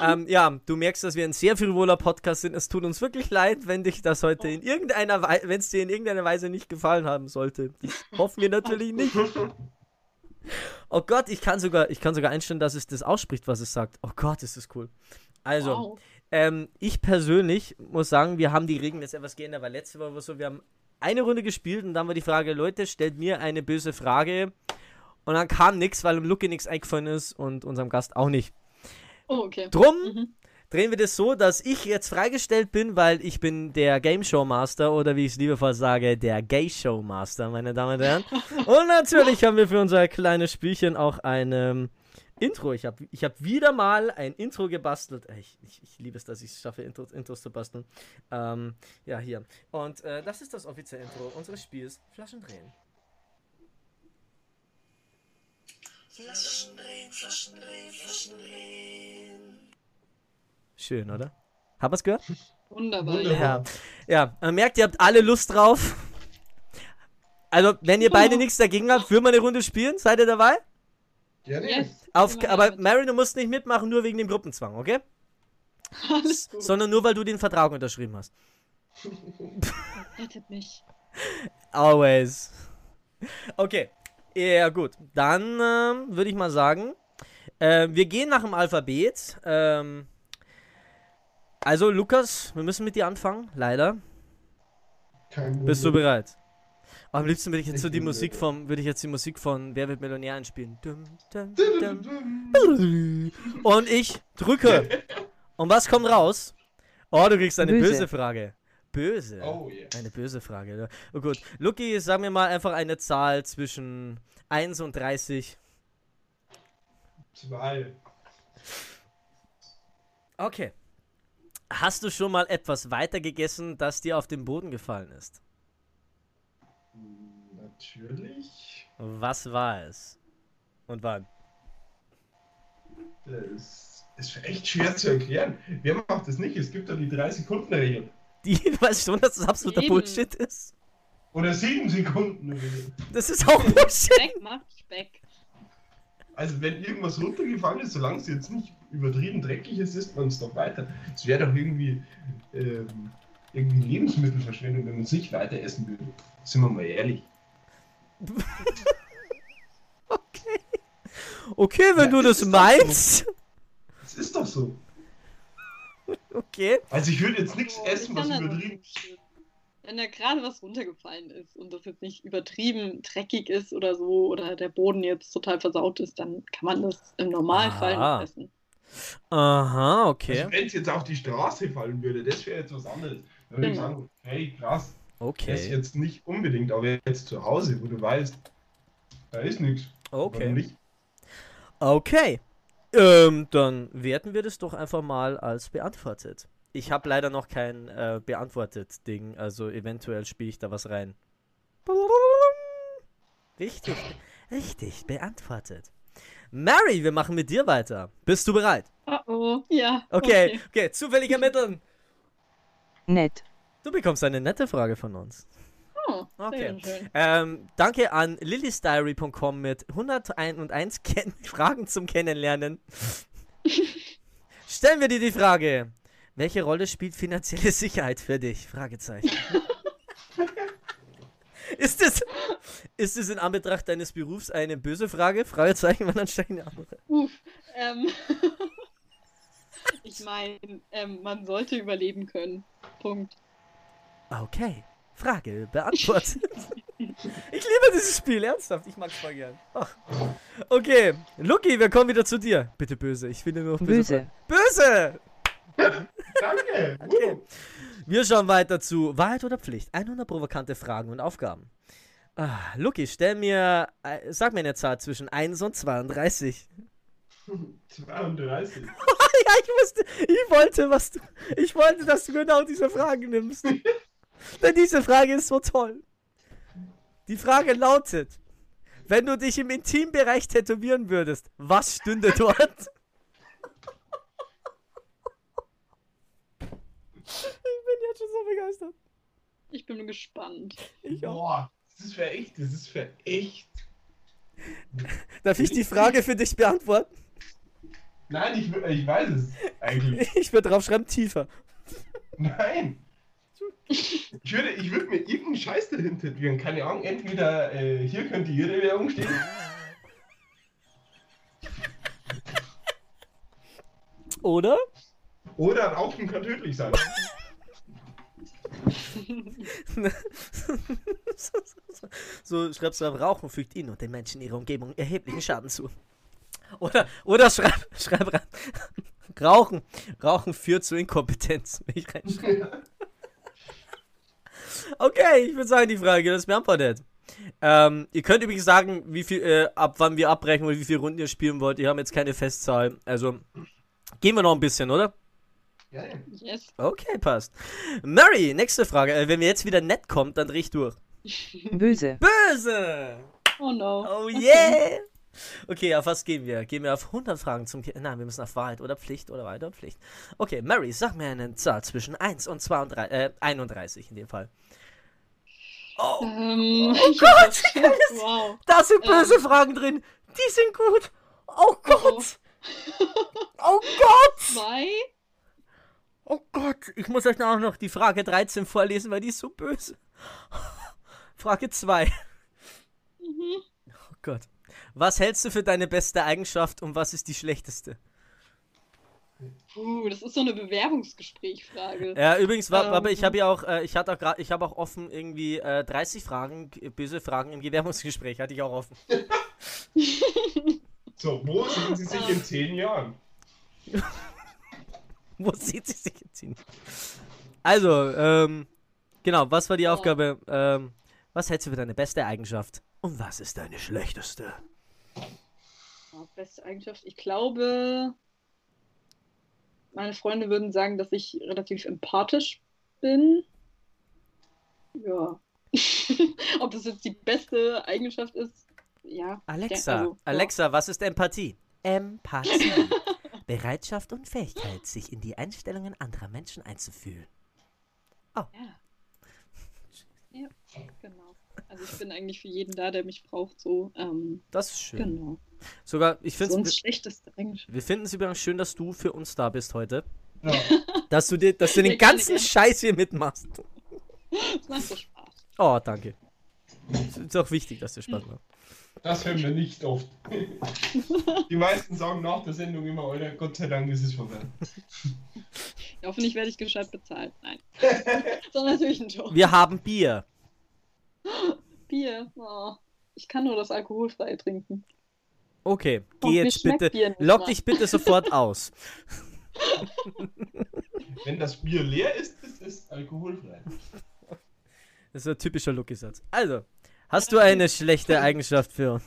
ähm, ja, du merkst, dass wir ein sehr frivoler Podcast sind. Es tut uns wirklich leid, wenn dich das heute in irgendeiner Weise, wenn es dir in irgendeiner Weise nicht gefallen haben sollte. Das hoffen wir natürlich nicht. Oh Gott, ich kann sogar, ich kann sogar einstellen, dass es das ausspricht, was es sagt. Oh Gott, ist das cool. Also, Wow. ähm, ich persönlich muss sagen, wir haben die Regeln jetzt etwas geändert, weil letzte Woche war so, wir haben eine Runde gespielt und dann war die Frage, Leute, stellt mir eine böse Frage. Und dann kam nichts, weil dem Lucky nichts eingefallen ist und unserem Gast auch nicht. Oh, okay. Drum Mhm. drehen wir das so, dass ich jetzt freigestellt bin, weil ich bin der Game Show Master oder wie ich es liebevoll sage, der Gay Show Master, meine Damen und Herren. und natürlich haben wir für unser kleines Spielchen auch ein ähm, Intro. Ich habe ich hab wieder mal ein Intro gebastelt. Ey, Ich, ich, ich liebe es, dass ich es schaffe, Intros, Intros zu basteln. Ähm, ja, hier. Und äh, das ist das offizielle Intro unseres Spiels Flaschen drehen. Schön, oder? Haben wir es gehört? Wunderbar. Wunderbar. Ja. Ja, man merkt, ihr habt alle Lust drauf. Also, wenn ihr beide nichts dagegen habt, würden wir eine Runde spielen? Seid ihr dabei? Yes. Auf, aber. Mary, du musst nicht mitmachen, nur wegen dem Gruppenzwang, okay? Alles gut. Sondern nur, weil du den Vertrag unterschrieben hast. Rettet mich. Always. Okay. Ja, gut. Dann ähm, würde ich mal sagen, äh, wir gehen nach dem Alphabet. Ähm, also, Lukas, wir müssen mit dir anfangen, leider. Kein Bist du bereit? Am liebsten würde ich jetzt so die Musik vom, würde ich jetzt die Musik von Wer wird Millionär einspielen. Und ich drücke. Und was kommt raus? Oh, du kriegst eine böse, Böse. Frage. Böse. Oh yeah. Eine böse Frage. Oh gut. Lucky, sag mir mal einfach eine Zahl zwischen 1 und 30. Zwei. Okay. Hast du schon mal etwas weiter gegessen, das dir auf den Boden gefallen ist? Natürlich. Was war es? Und wann? Das ist echt schwer zu erklären. Wer macht das nicht? Es gibt doch die 3-Sekunden-Regel. Die, du weißt schon, dass das absoluter Eben. Bullshit ist? Oder 7 Sekunden. Das ist auch Bullshit. Speck macht Speck. Also wenn irgendwas runtergefallen ist, solange es jetzt nicht übertrieben dreckig ist, isst man es doch weiter. Es wäre doch irgendwie, ähm, irgendwie Lebensmittelverschwendung, wenn man es nicht weiter essen würde. Sind wir mal ehrlich. Okay. Okay, wenn Ja, du das ist meinst. Das ist doch so. Okay. Also ich würde jetzt nichts Oh, essen, was übertrieben... nicht. Wenn da gerade was runtergefallen ist und das jetzt nicht übertrieben dreckig ist oder so oder der Boden jetzt total versaut ist, dann kann man das im Normalfall Aha. noch essen. Aha, okay. Also wenn es jetzt auf die Straße fallen würde, das wäre jetzt was anderes. Dann würde ich Genau. sagen, hey krass, das Okay. jetzt nicht unbedingt, aber jetzt zu Hause, wo du weißt, da ist nichts. Okay. nicht? Okay. Ähm, dann werten wir das doch einfach mal als beantwortet. Ich habe leider noch kein äh, beantwortet Ding, also eventuell spiele ich da was rein. Richtig, richtig, beantwortet. Mary, wir machen mit dir weiter. Bist du bereit? Oh oh, ja. Okay, okay, zufällig ermitteln. nett, Du bekommst eine nette Frage von uns. Oh, Okay. Ähm, danke an lilysdiary.com mit 101 Ken Fragen zum Kennenlernen. Stellen wir dir die Frage: Welche Rolle spielt finanzielle Sicherheit für dich? Fragezeichen. ist es ist es in Anbetracht deines Berufs eine böse Frage? Fragezeichen, wann anstelle eine andere. Uff, ähm, ich meine, ähm, man sollte überleben können. Punkt. Okay. Frage beantwortet. ich liebe dieses Spiel, ernsthaft. Ich mag es voll gern. Ach. Okay, Lucky, wir kommen wieder zu dir. Bitte böse, ich finde nur noch böse. böse, Böse! Danke! Okay. Wir schauen weiter zu Wahrheit oder Pflicht. 100 provokante Fragen und Aufgaben. Ah, Lucky, stell mir, äh, sag mir eine Zahl zwischen 1 und 32. 32. ja, ich wusste, ich wollte, was du, ich wollte, dass du genau diese Fragen nimmst. Denn diese Frage ist so toll. Die Frage lautet: Wenn du dich im Intimbereich tätowieren würdest, was stünde dort? Ich bin jetzt schon so begeistert. Ich bin gespannt. Ich auch. Boah, das ist für echt, das ist für echt. Darf ich die Frage für dich beantworten? Nein, ich, ich weiß es eigentlich. Ich würde draufschreiben, tiefer. Nein. Ich würde, ich würde mir irgendeinen Scheiß dahin tätowieren. Keine Ahnung, entweder äh, hier könnte Ihre Währung stehen. Oder? Oder Rauchen kann tödlich sein. so schreibst du auf Rauchen fügt ihnen und den Menschen in ihrer Umgebung erheblichen Schaden zu. Oder, oder schreib, schreib rein. Rauchen. Rauchen führt zu Inkompetenz. Ich reinschreibe. Okay, ich würde sagen, die Frage ist beantwortet. Ähm, ihr könnt übrigens sagen, wie viel, äh, ab wann wir abbrechen oder wie viele Runden ihr spielen wollt. Wir haben jetzt keine Festzahl. Also, gehen wir noch ein bisschen, oder? Ja, ja. Yes. Okay, passt. Mary, nächste Frage. Äh, wenn wir jetzt wieder nett kommt, dann dreh ich durch. Böse. Böse! Oh no. Oh yeah! Okay, auf was gehen wir? Gehen wir auf 100 Fragen zum Ki Nein, wir müssen auf Wahrheit oder Pflicht oder weiter und Pflicht. Okay, Mary, sag mir eine Zahl zwischen 1 und 32, äh, 31 in dem Fall. Oh, Ähm, Oh Gott, das- wow. da sind böse Fragen drin. Die sind gut. Oh Gott. Oh Gott. Zwei? Oh Gott. Ich muss euch auch noch die Frage 13 vorlesen, weil die ist so böse. Frage 2. Mhm. Oh Gott. Was hältst du für deine beste Eigenschaft und was ist die schlechteste? Puh, das ist so eine Bewerbungsgesprächfrage. Ja, übrigens, war, aber ich Ähm. habe ja auch, äh, ich hatte auch gerade, ich habe auch offen irgendwie äh, 30 Fragen, g- böse Fragen im Bewerbungsgespräch, hatte ich auch offen. So, wo sehen Sie sich in zehn Jahren? Wo sieht sie sich jetzt hin? Also, ähm, genau, was war die Ja. Aufgabe? Ähm, was hältst du für deine beste Eigenschaft? Und was ist deine schlechteste? Oh, beste Eigenschaft. Ich glaube, meine Freunde würden sagen, dass ich relativ empathisch bin. Ja. Ob das jetzt die beste Eigenschaft ist, ja. Alexa, also, ja. Alexa, was ist Empathie? Empathie. Bereitschaft und Fähigkeit, sich in die Einstellungen anderer Menschen einzufühlen. Ja. Ja, genau. Also ich bin eigentlich für jeden da, der mich braucht, so. Ähm, Das ist schön. genau. Sogar, ich finde Sonst schlechteste Eigenschaft. wir finden es übrigens schön, dass du für uns da bist heute. Ja. Dass du, dir, dass du den ganzen. Scheiß hier mitmachst. Das macht so Spaß. Oh, danke. Es ist auch wichtig, dass dir Spaß macht. Das hören wir nicht oft. Die meisten sagen nach der Sendung immer, Alter, Gott sei Dank ist es vorbei. Ja, hoffentlich werde ich gescheit bezahlt. Nein. so natürlich ein Joke. Wir haben Bier. Bier. Oh, ich kann nur das Alkoholfreie trinken. Okay, Oh, geh mir jetzt bitte. Log mal. dich bitte sofort aus. Wenn das Bier leer ist, ist es alkoholfrei. Das ist ein typischer Lucky-Satz. Also, hast du eine schlechte Eigenschaft für uns?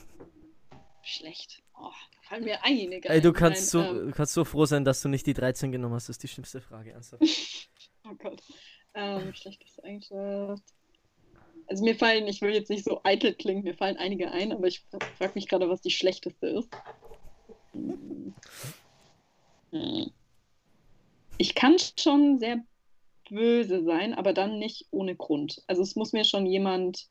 Schlecht. Oh, da fallen mir einige. Ey, du ein. kannst so, Nein, ähm, du kannst so froh sein, dass du nicht die 13 genommen hast. Das ist die schlimmste Frage. Ernsthaft. oh Gott. Ähm, schlechteste Eigenschaft. Also mir fallen, ich will jetzt nicht so eitel klingen, mir fallen einige ein, aber ich frage mich gerade, was die schlechteste ist. Hm. Ich kann schon sehr böse sein, aber dann nicht ohne Grund. Also es muss mir schon jemand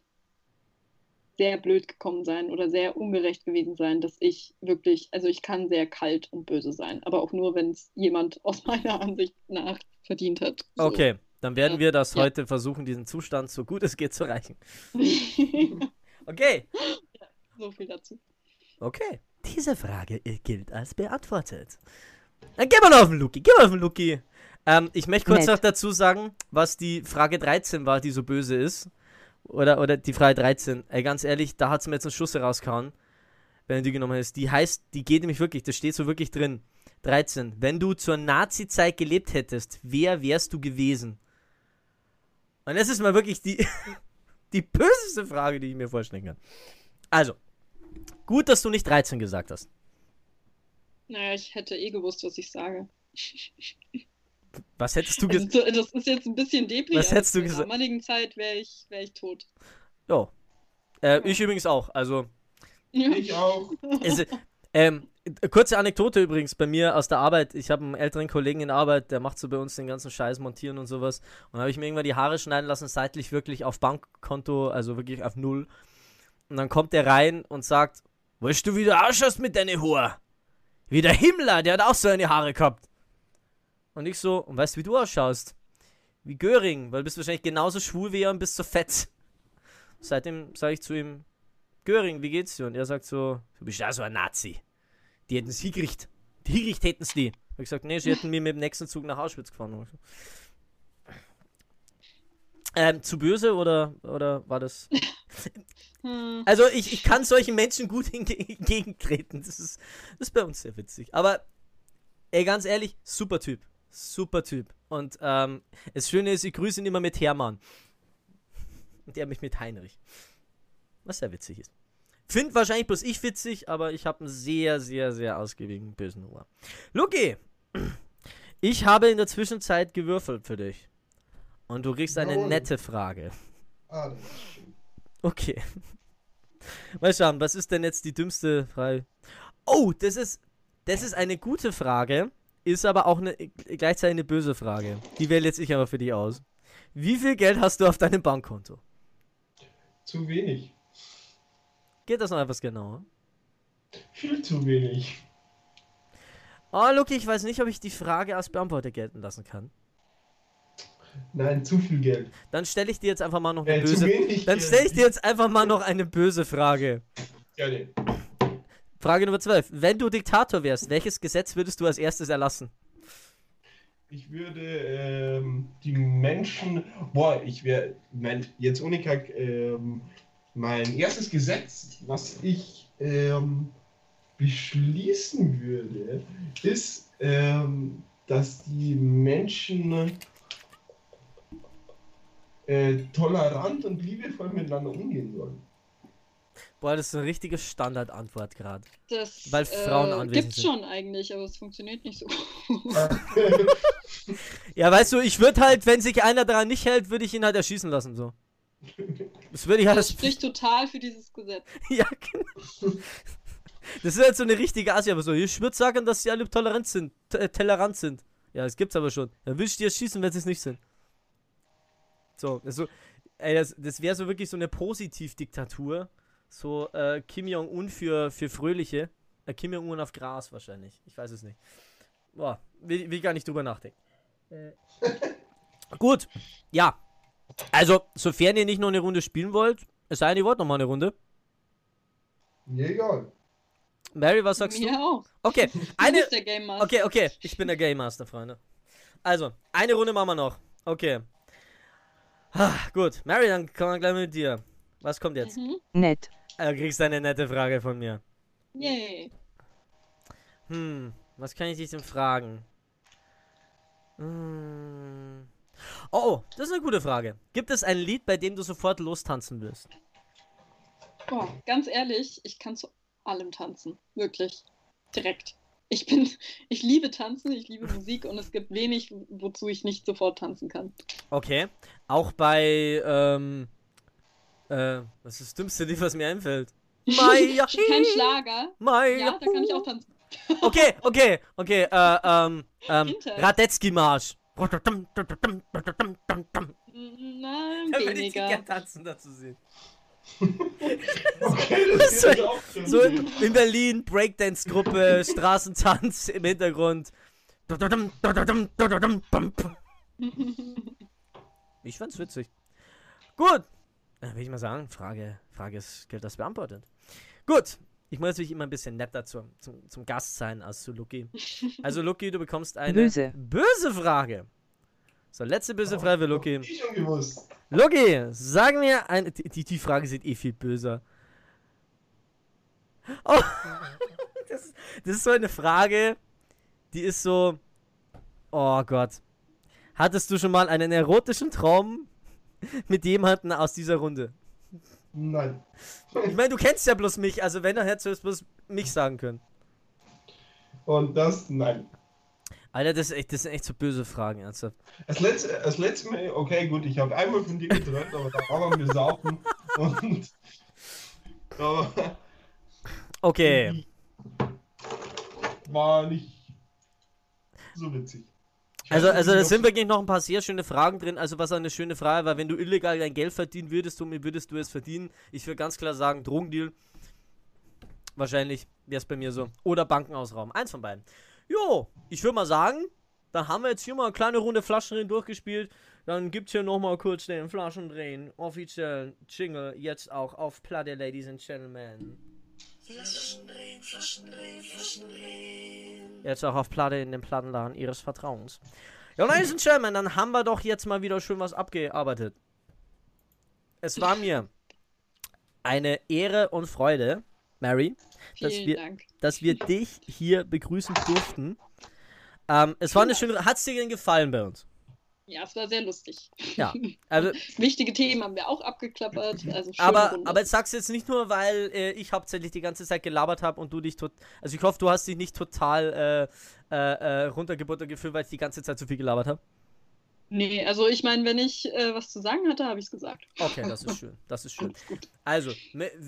sehr blöd gekommen sein oder sehr ungerecht gewesen sein, dass ich wirklich, also ich kann sehr kalt und böse sein, aber auch nur, wenn es jemand aus meiner Ansicht nach verdient hat. So. Okay, dann werden Ja. wir das Ja. heute versuchen, diesen Zustand so gut es geht zu erreichen. Okay. so viel dazu. Okay. Diese Frage gilt als beantwortet. Dann gehen wir noch auf den Luki. Gehen wir auf den Luki. Ähm, ich möchte kurz Nett. noch dazu sagen, was die Frage 13 war, die so böse ist. Oder, oder die Frage 13. Ey, ganz ehrlich, da hat es mir jetzt einen Schuss rausgehauen, wenn du die genommen hast. Die heißt, die geht nämlich wirklich, das steht so wirklich drin. 13. Wenn du zur Nazi-Zeit gelebt hättest, wer wärst du gewesen? Und das ist mal wirklich die, die böseste Frage, die ich mir vorstellen kann. Also, gut, dass du nicht 13 gesagt hast. Naja, ich hätte eh gewusst, was ich sage. Was hättest du Also, gesagt? so- das ist jetzt ein bisschen deprimierend. Was hättest du In der gesagt? damaligen Zeit wäre ich, wär ich tot. Ja. Äh, ich übrigens auch. Also. Ich auch. es, ähm, kurze Anekdote übrigens bei mir aus der Arbeit. Ich habe einen älteren Kollegen in der Arbeit, der macht so bei uns den ganzen Scheiß montieren und sowas. Und da habe ich mir irgendwann die Haare schneiden lassen, seitlich wirklich auf Bankkonto, also wirklich auf Null. Und dann kommt der rein und sagt, weißt du, wie du ausschaust mit deinen Haaren? Wie der Himmler, der hat auch so eine Haare gehabt. Und ich so, und weißt du, wie du ausschaust? Wie Göring, weil du bist wahrscheinlich genauso schwul wie er und bist so fett. Seitdem sage ich zu ihm, Göring, wie geht's dir? Und er sagt so, du bist ja so ein Nazi. Die hätten es hingekriegt. Die hingekriegt hätten es die. Hab ich gesagt, nee, sie hätten mir mit dem nächsten Zug nach Auschwitz gefahren. Ähm, zu böse oder, oder war das? Hm. Also ich, ich kann solchen Menschen gut entgegentreten. Das ist, das ist bei uns sehr witzig. Aber ey, ganz ehrlich, super Typ. Super Typ. Und ähm, das Schöne ist, ich grüße ihn immer mit Hermann. Und er mich mit Heinrich. Was sehr witzig ist. Find wahrscheinlich bloß ich witzig, aber ich habe einen sehr, sehr, sehr ausgewogenen bösen Humor. Luki, ich habe in der Zwischenzeit gewürfelt für dich. Und du kriegst eine Jawohl. nette Frage. Ah, das ist schön. Okay. Mal schauen, was ist denn jetzt die dümmste Frage? Oh, das ist, das ist eine gute Frage, ist aber auch eine, gleichzeitig eine böse Frage. Die wähle jetzt ich aber für dich aus. Wie viel Geld hast du auf deinem Bankkonto? Zu wenig. Geht das noch etwas genauer? Viel zu wenig. Oh, Luki, ich weiß nicht, ob ich die Frage als beantwortet gelten lassen kann. Nein, zu viel Geld. Dann stelle ich dir jetzt einfach mal noch eine Äh, böse. Dann stelle ich dir jetzt einfach mal noch eine böse Frage. Gerne. Frage Nummer 12. Wenn du Diktator wärst, welches Gesetz würdest du als erstes erlassen? Ich würde ähm, die Menschen, boah, ich wäre, jetzt ohne Kack, ähm, mein erstes Gesetz, was ich ähm, beschließen würde, ist, ähm, dass die Menschen äh, tolerant und liebevoll miteinander umgehen sollen. Boah, das ist eine richtige Standardantwort gerade. Das Weil Frauen äh, anwesend gibt's sind. schon eigentlich, aber es funktioniert nicht so. Ja, weißt du, ich würde halt, wenn sich einer daran nicht hält, würde ich ihn halt erschießen lassen, so. Das würde ich halt. Das spricht total für dieses Gesetz. ja, genau. Das ist halt so eine richtige Assi, aber so, ich würde sagen, dass sie alle tolerant sind, äh, tolerant sind. Ja, das gibt's aber schon. Dann will ich die erschießen, wenn sie es nicht sind. So, also, ey, das, das wäre so wirklich so eine Positivdiktatur. So, äh, Kim Jong-un für, für Fröhliche. Äh, Kim Jong-un auf Gras wahrscheinlich. Ich weiß es nicht. Boah, will, will gar nicht drüber nachdenken. Gut, ja. Also, sofern ihr nicht noch eine Runde spielen wollt, es sei denn, ihr wollt noch mal eine Runde. Mir egal. Mary, was sagst du? Mir auch. Okay, Du eine. bist der Game Master. Okay, okay, ich bin der Game Master, Freunde. Also, eine Runde machen wir noch. Okay. Ah, gut, Mary, dann kommen wir gleich mit dir. Was kommt jetzt? Mhm. nett, Du kriegst eine nette Frage von mir. Yay. Hm, was kann ich dich denn fragen? Hm. Oh, oh, das ist eine gute Frage. Gibt es ein Lied, bei dem du sofort lostanzen wirst? Boah, ganz ehrlich, ich kann zu allem tanzen. Wirklich. Direkt. Ich bin, ich liebe tanzen, ich liebe Musik und es gibt wenig, wozu ich nicht sofort tanzen kann. Okay. Auch bei, ähm, äh, was ist das dümmste Lied, was mir einfällt? Maya, Kein Schlager. Maya, Ja, da kann ich auch tanzen. Okay, okay, okay, äh, ähm, ähm. Radetzky-Marsch. Da Nein, ich weniger. gerne tanzen dazu sehen. Okay, das So- geht auch schon. So in Berlin, Breakdance-Gruppe, Straßentanz im Hintergrund. Ich fand's witzig. Gut. Will ich mal sagen, Frage, Frage ist, gilt das beantwortet. Gut. Ich muss natürlich immer ein bisschen netter zum, zum, zum Gast sein als zu Lucky. Also Lucky, du bekommst eine Böse. böse Frage. So, letzte böse Frage für Lucky. Ich schon gewusst. Logi, sag mir eine. Die, die- Frage sind eh viel böser. Oh, das, das ist so eine Frage, die ist so. Oh Gott. Hattest du schon mal einen erotischen Traum mit jemandem aus dieser Runde? Nein. Ich meine, du kennst ja bloß mich, also wenn, dann hättest du jetzt bloß mich sagen können. Und das, nein. Alter, das, ist echt, das sind echt so böse Fragen, ernsthaft. Das letzte, das letzte Mal, okay, gut, ich habe einmal von dir geträumt, aber da waren wir saufen. Und Aber Okay. war nicht so witzig. Also, also da sind wirklich noch ein paar sehr schöne Fragen drin. Also, was auch eine schöne Frage war, wenn du illegal dein Geld verdienen würdest, womit würdest du es verdienen? Ich würde ganz klar sagen, Drogendeal. Wahrscheinlich wäre es bei mir so. Oder Bankenausrauben. Eins von beiden. Jo, ich würde mal sagen, dann haben wir jetzt hier mal eine kleine Runde Flaschendrehen durchgespielt. Dann gibt's hier nochmal kurz den Flaschendrehen. Offiziellen Jingle. Jetzt auch auf Platte, Ladies and Gentlemen. Jetzt auch auf Platte in den Plattenladen ihres Vertrauens. Ja, Ladies and Gentlemen, dann haben wir doch jetzt mal wieder schön was abgearbeitet. Es war mir eine Ehre und Freude, Mary, dass wir, Dank. dass wir dich hier begrüßen durften. Ähm, es war eine schöne. Hat's dir denn gefallen bei uns? Ja, es war sehr lustig. Ja. Also, Wichtige Themen haben wir auch abgeklappert. Also aber, Runde. aber jetzt sagst du jetzt nicht nur, weil äh, ich hauptsächlich die ganze Zeit gelabert habe und du dich tot. Also ich hoffe, du hast dich nicht total äh, äh, äh, runtergebuttert gefühlt, weil ich die ganze Zeit zu viel gelabert habe. Nee, also ich meine, wenn ich äh, was zu sagen hatte, habe ich es gesagt. Okay, das ist schön. Das ist schön. Also,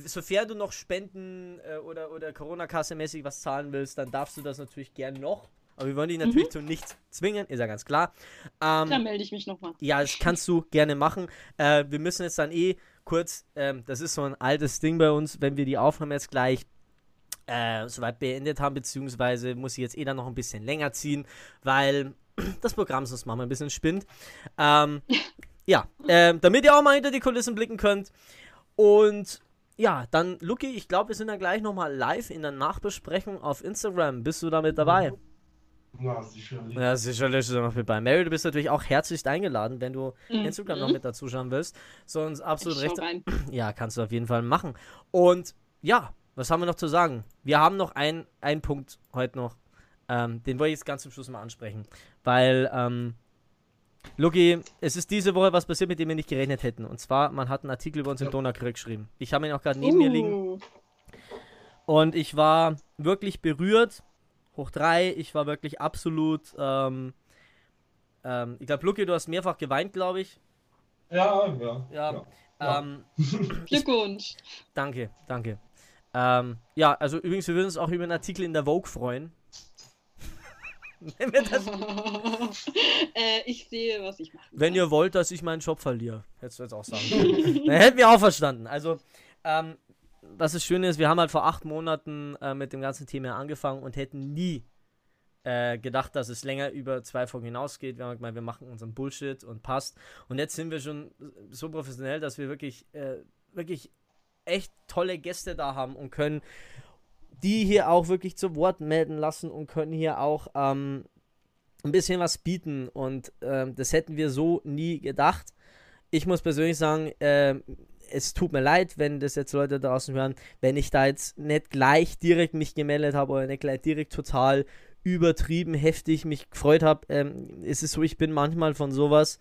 sofern du noch Spenden äh, oder, oder Corona-Kasse-mäßig was zahlen willst, dann darfst du das natürlich gern noch. Aber wir wollen dich natürlich zu nichts zwingen, ist ja ganz klar. Ähm, Dann melde ich mich nochmal. ja, das kannst du gerne machen. Äh, wir müssen jetzt dann eh kurz, ähm, das ist so ein altes Ding bei uns, wenn wir die Aufnahme jetzt gleich äh, soweit beendet haben, beziehungsweise muss ich jetzt eh dann noch ein bisschen länger ziehen, weil das Programm sonst mal ein bisschen spinnt. Ähm, ja, ähm, damit ihr auch mal hinter die Kulissen blicken könnt. Und ja, dann, Luki, ich glaube, wir sind dann gleich nochmal live in der Nachbesprechung auf Instagram. Bist du damit dabei? Na, sicherlich. Ja, sicherlich ist er noch mit bei. Mary, du bist natürlich auch herzlichst eingeladen, wenn du Mhm. Instagram noch mit dazu schauen willst. Sonst absolut ich recht. rein. Ja, kannst du auf jeden Fall machen. Und ja, was haben wir noch zu sagen? Wir haben noch ein- einen Punkt heute noch. Ähm, den wollte ich jetzt ganz zum Schluss mal ansprechen. Weil, ähm, Luki, es ist diese Woche was passiert, mit dem wir nicht gerechnet hätten. Und zwar, man hat einen Artikel über uns im Ja. Donaukrieg geschrieben. Ich habe ihn auch gerade neben mir liegen. Uh, Und ich war wirklich berührt. Hoch drei. Ich war wirklich absolut. Ähm, ähm, ich glaube, Luki, du hast mehrfach geweint, glaube ich. Ja, ja. Ja. Ja. Ähm, Glückwunsch. danke, danke. Ähm, ja, also übrigens, wir würden uns auch über einen Artikel in der Vogue freuen. wenn, wir das, äh, ich sehe, was ich mache. wenn ihr wollt, dass ich meinen Job verliere. Hättest du jetzt auch sagen können. Dann hätten wir auch verstanden. Also, ähm, was das Schöne ist, wir haben halt vor acht Monaten äh, mit dem ganzen Thema angefangen und hätten nie äh, gedacht, dass es länger über zwei Folgen hinausgeht. Wir haben gemeint, wir machen unseren Bullshit und passt. Und jetzt sind wir schon so professionell, dass wir wirklich, äh, wirklich echt tolle Gäste da haben und können die hier auch wirklich zu Wort melden lassen und können hier auch ähm, ein bisschen was bieten. Und ähm, das hätten wir so nie gedacht. Ich muss persönlich sagen, ähm, es tut mir leid, wenn das jetzt Leute draußen hören, wenn ich da jetzt nicht gleich direkt mich gemeldet habe oder nicht gleich direkt total übertrieben heftig mich gefreut habe. Ähm, es ist so, ich bin manchmal von sowas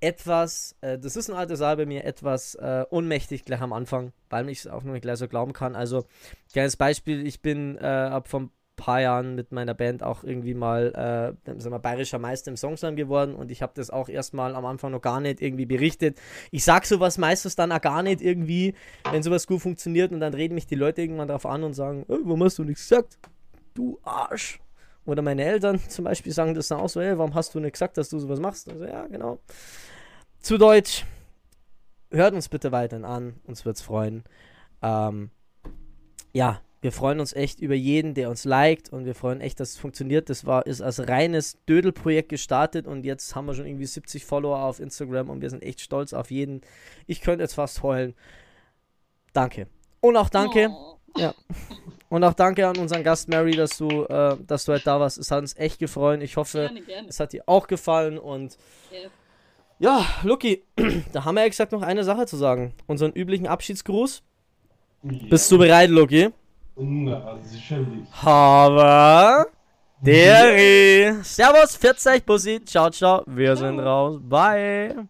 etwas, äh, das ist ein alter Saal bei mir, etwas äh, ohnmächtig gleich am Anfang, weil ich es auch noch nicht gleich so glauben kann. Also, kleines Beispiel, ich bin äh, ab vor ein paar Jahren mit meiner Band auch irgendwie mal, äh, sagen wir, bayerischer Meister im Songslam geworden und ich habe das auch erstmal am Anfang noch gar nicht irgendwie berichtet. Ich sag sowas meistens dann auch gar nicht irgendwie, wenn sowas gut funktioniert und dann reden mich die Leute irgendwann darauf an und sagen, äh, warum hast du nichts gesagt? Du Arsch. Oder meine Eltern zum Beispiel sagen das dann auch so, hey, warum hast du nicht gesagt, dass du sowas machst? Also ja, genau. Zu Deutsch. Hört uns bitte weiterhin an, uns wird's freuen. Ähm, ja, wir freuen uns echt über jeden, der uns liked und wir freuen echt, dass es funktioniert. Das war ist als reines Dödelprojekt gestartet und jetzt haben wir schon irgendwie 70 Follower auf Instagram und wir sind echt stolz auf jeden. Ich könnte jetzt fast heulen. Danke. Und auch danke. Oh. Und auch danke an unseren Gast Mary, dass du, äh, dass du halt da warst. Es hat uns echt gefreut. Ich hoffe, Gerne, gerne. es hat dir auch gefallen. Und Ja. ja, Lucky, da haben wir ja gesagt noch eine Sache zu sagen. Unseren üblichen Abschiedsgruß. Ja. Bist du bereit, Lucky? Na, sicherlich. Aber Deri. Servus, 40 Bussi. Ciao, ciao. Wir sind raus. Bye.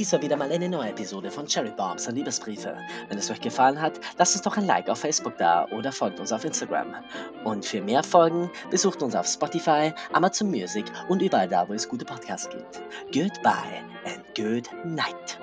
Dies war wieder mal eine neue Episode von Cherry Bombs und Liebesbriefe. Wenn es euch gefallen hat, lasst uns doch ein Like auf Facebook da oder folgt uns auf Instagram. Und für mehr Folgen besucht uns auf Spotify, Amazon Music und überall da, wo es gute Podcasts gibt. Goodbye and good night.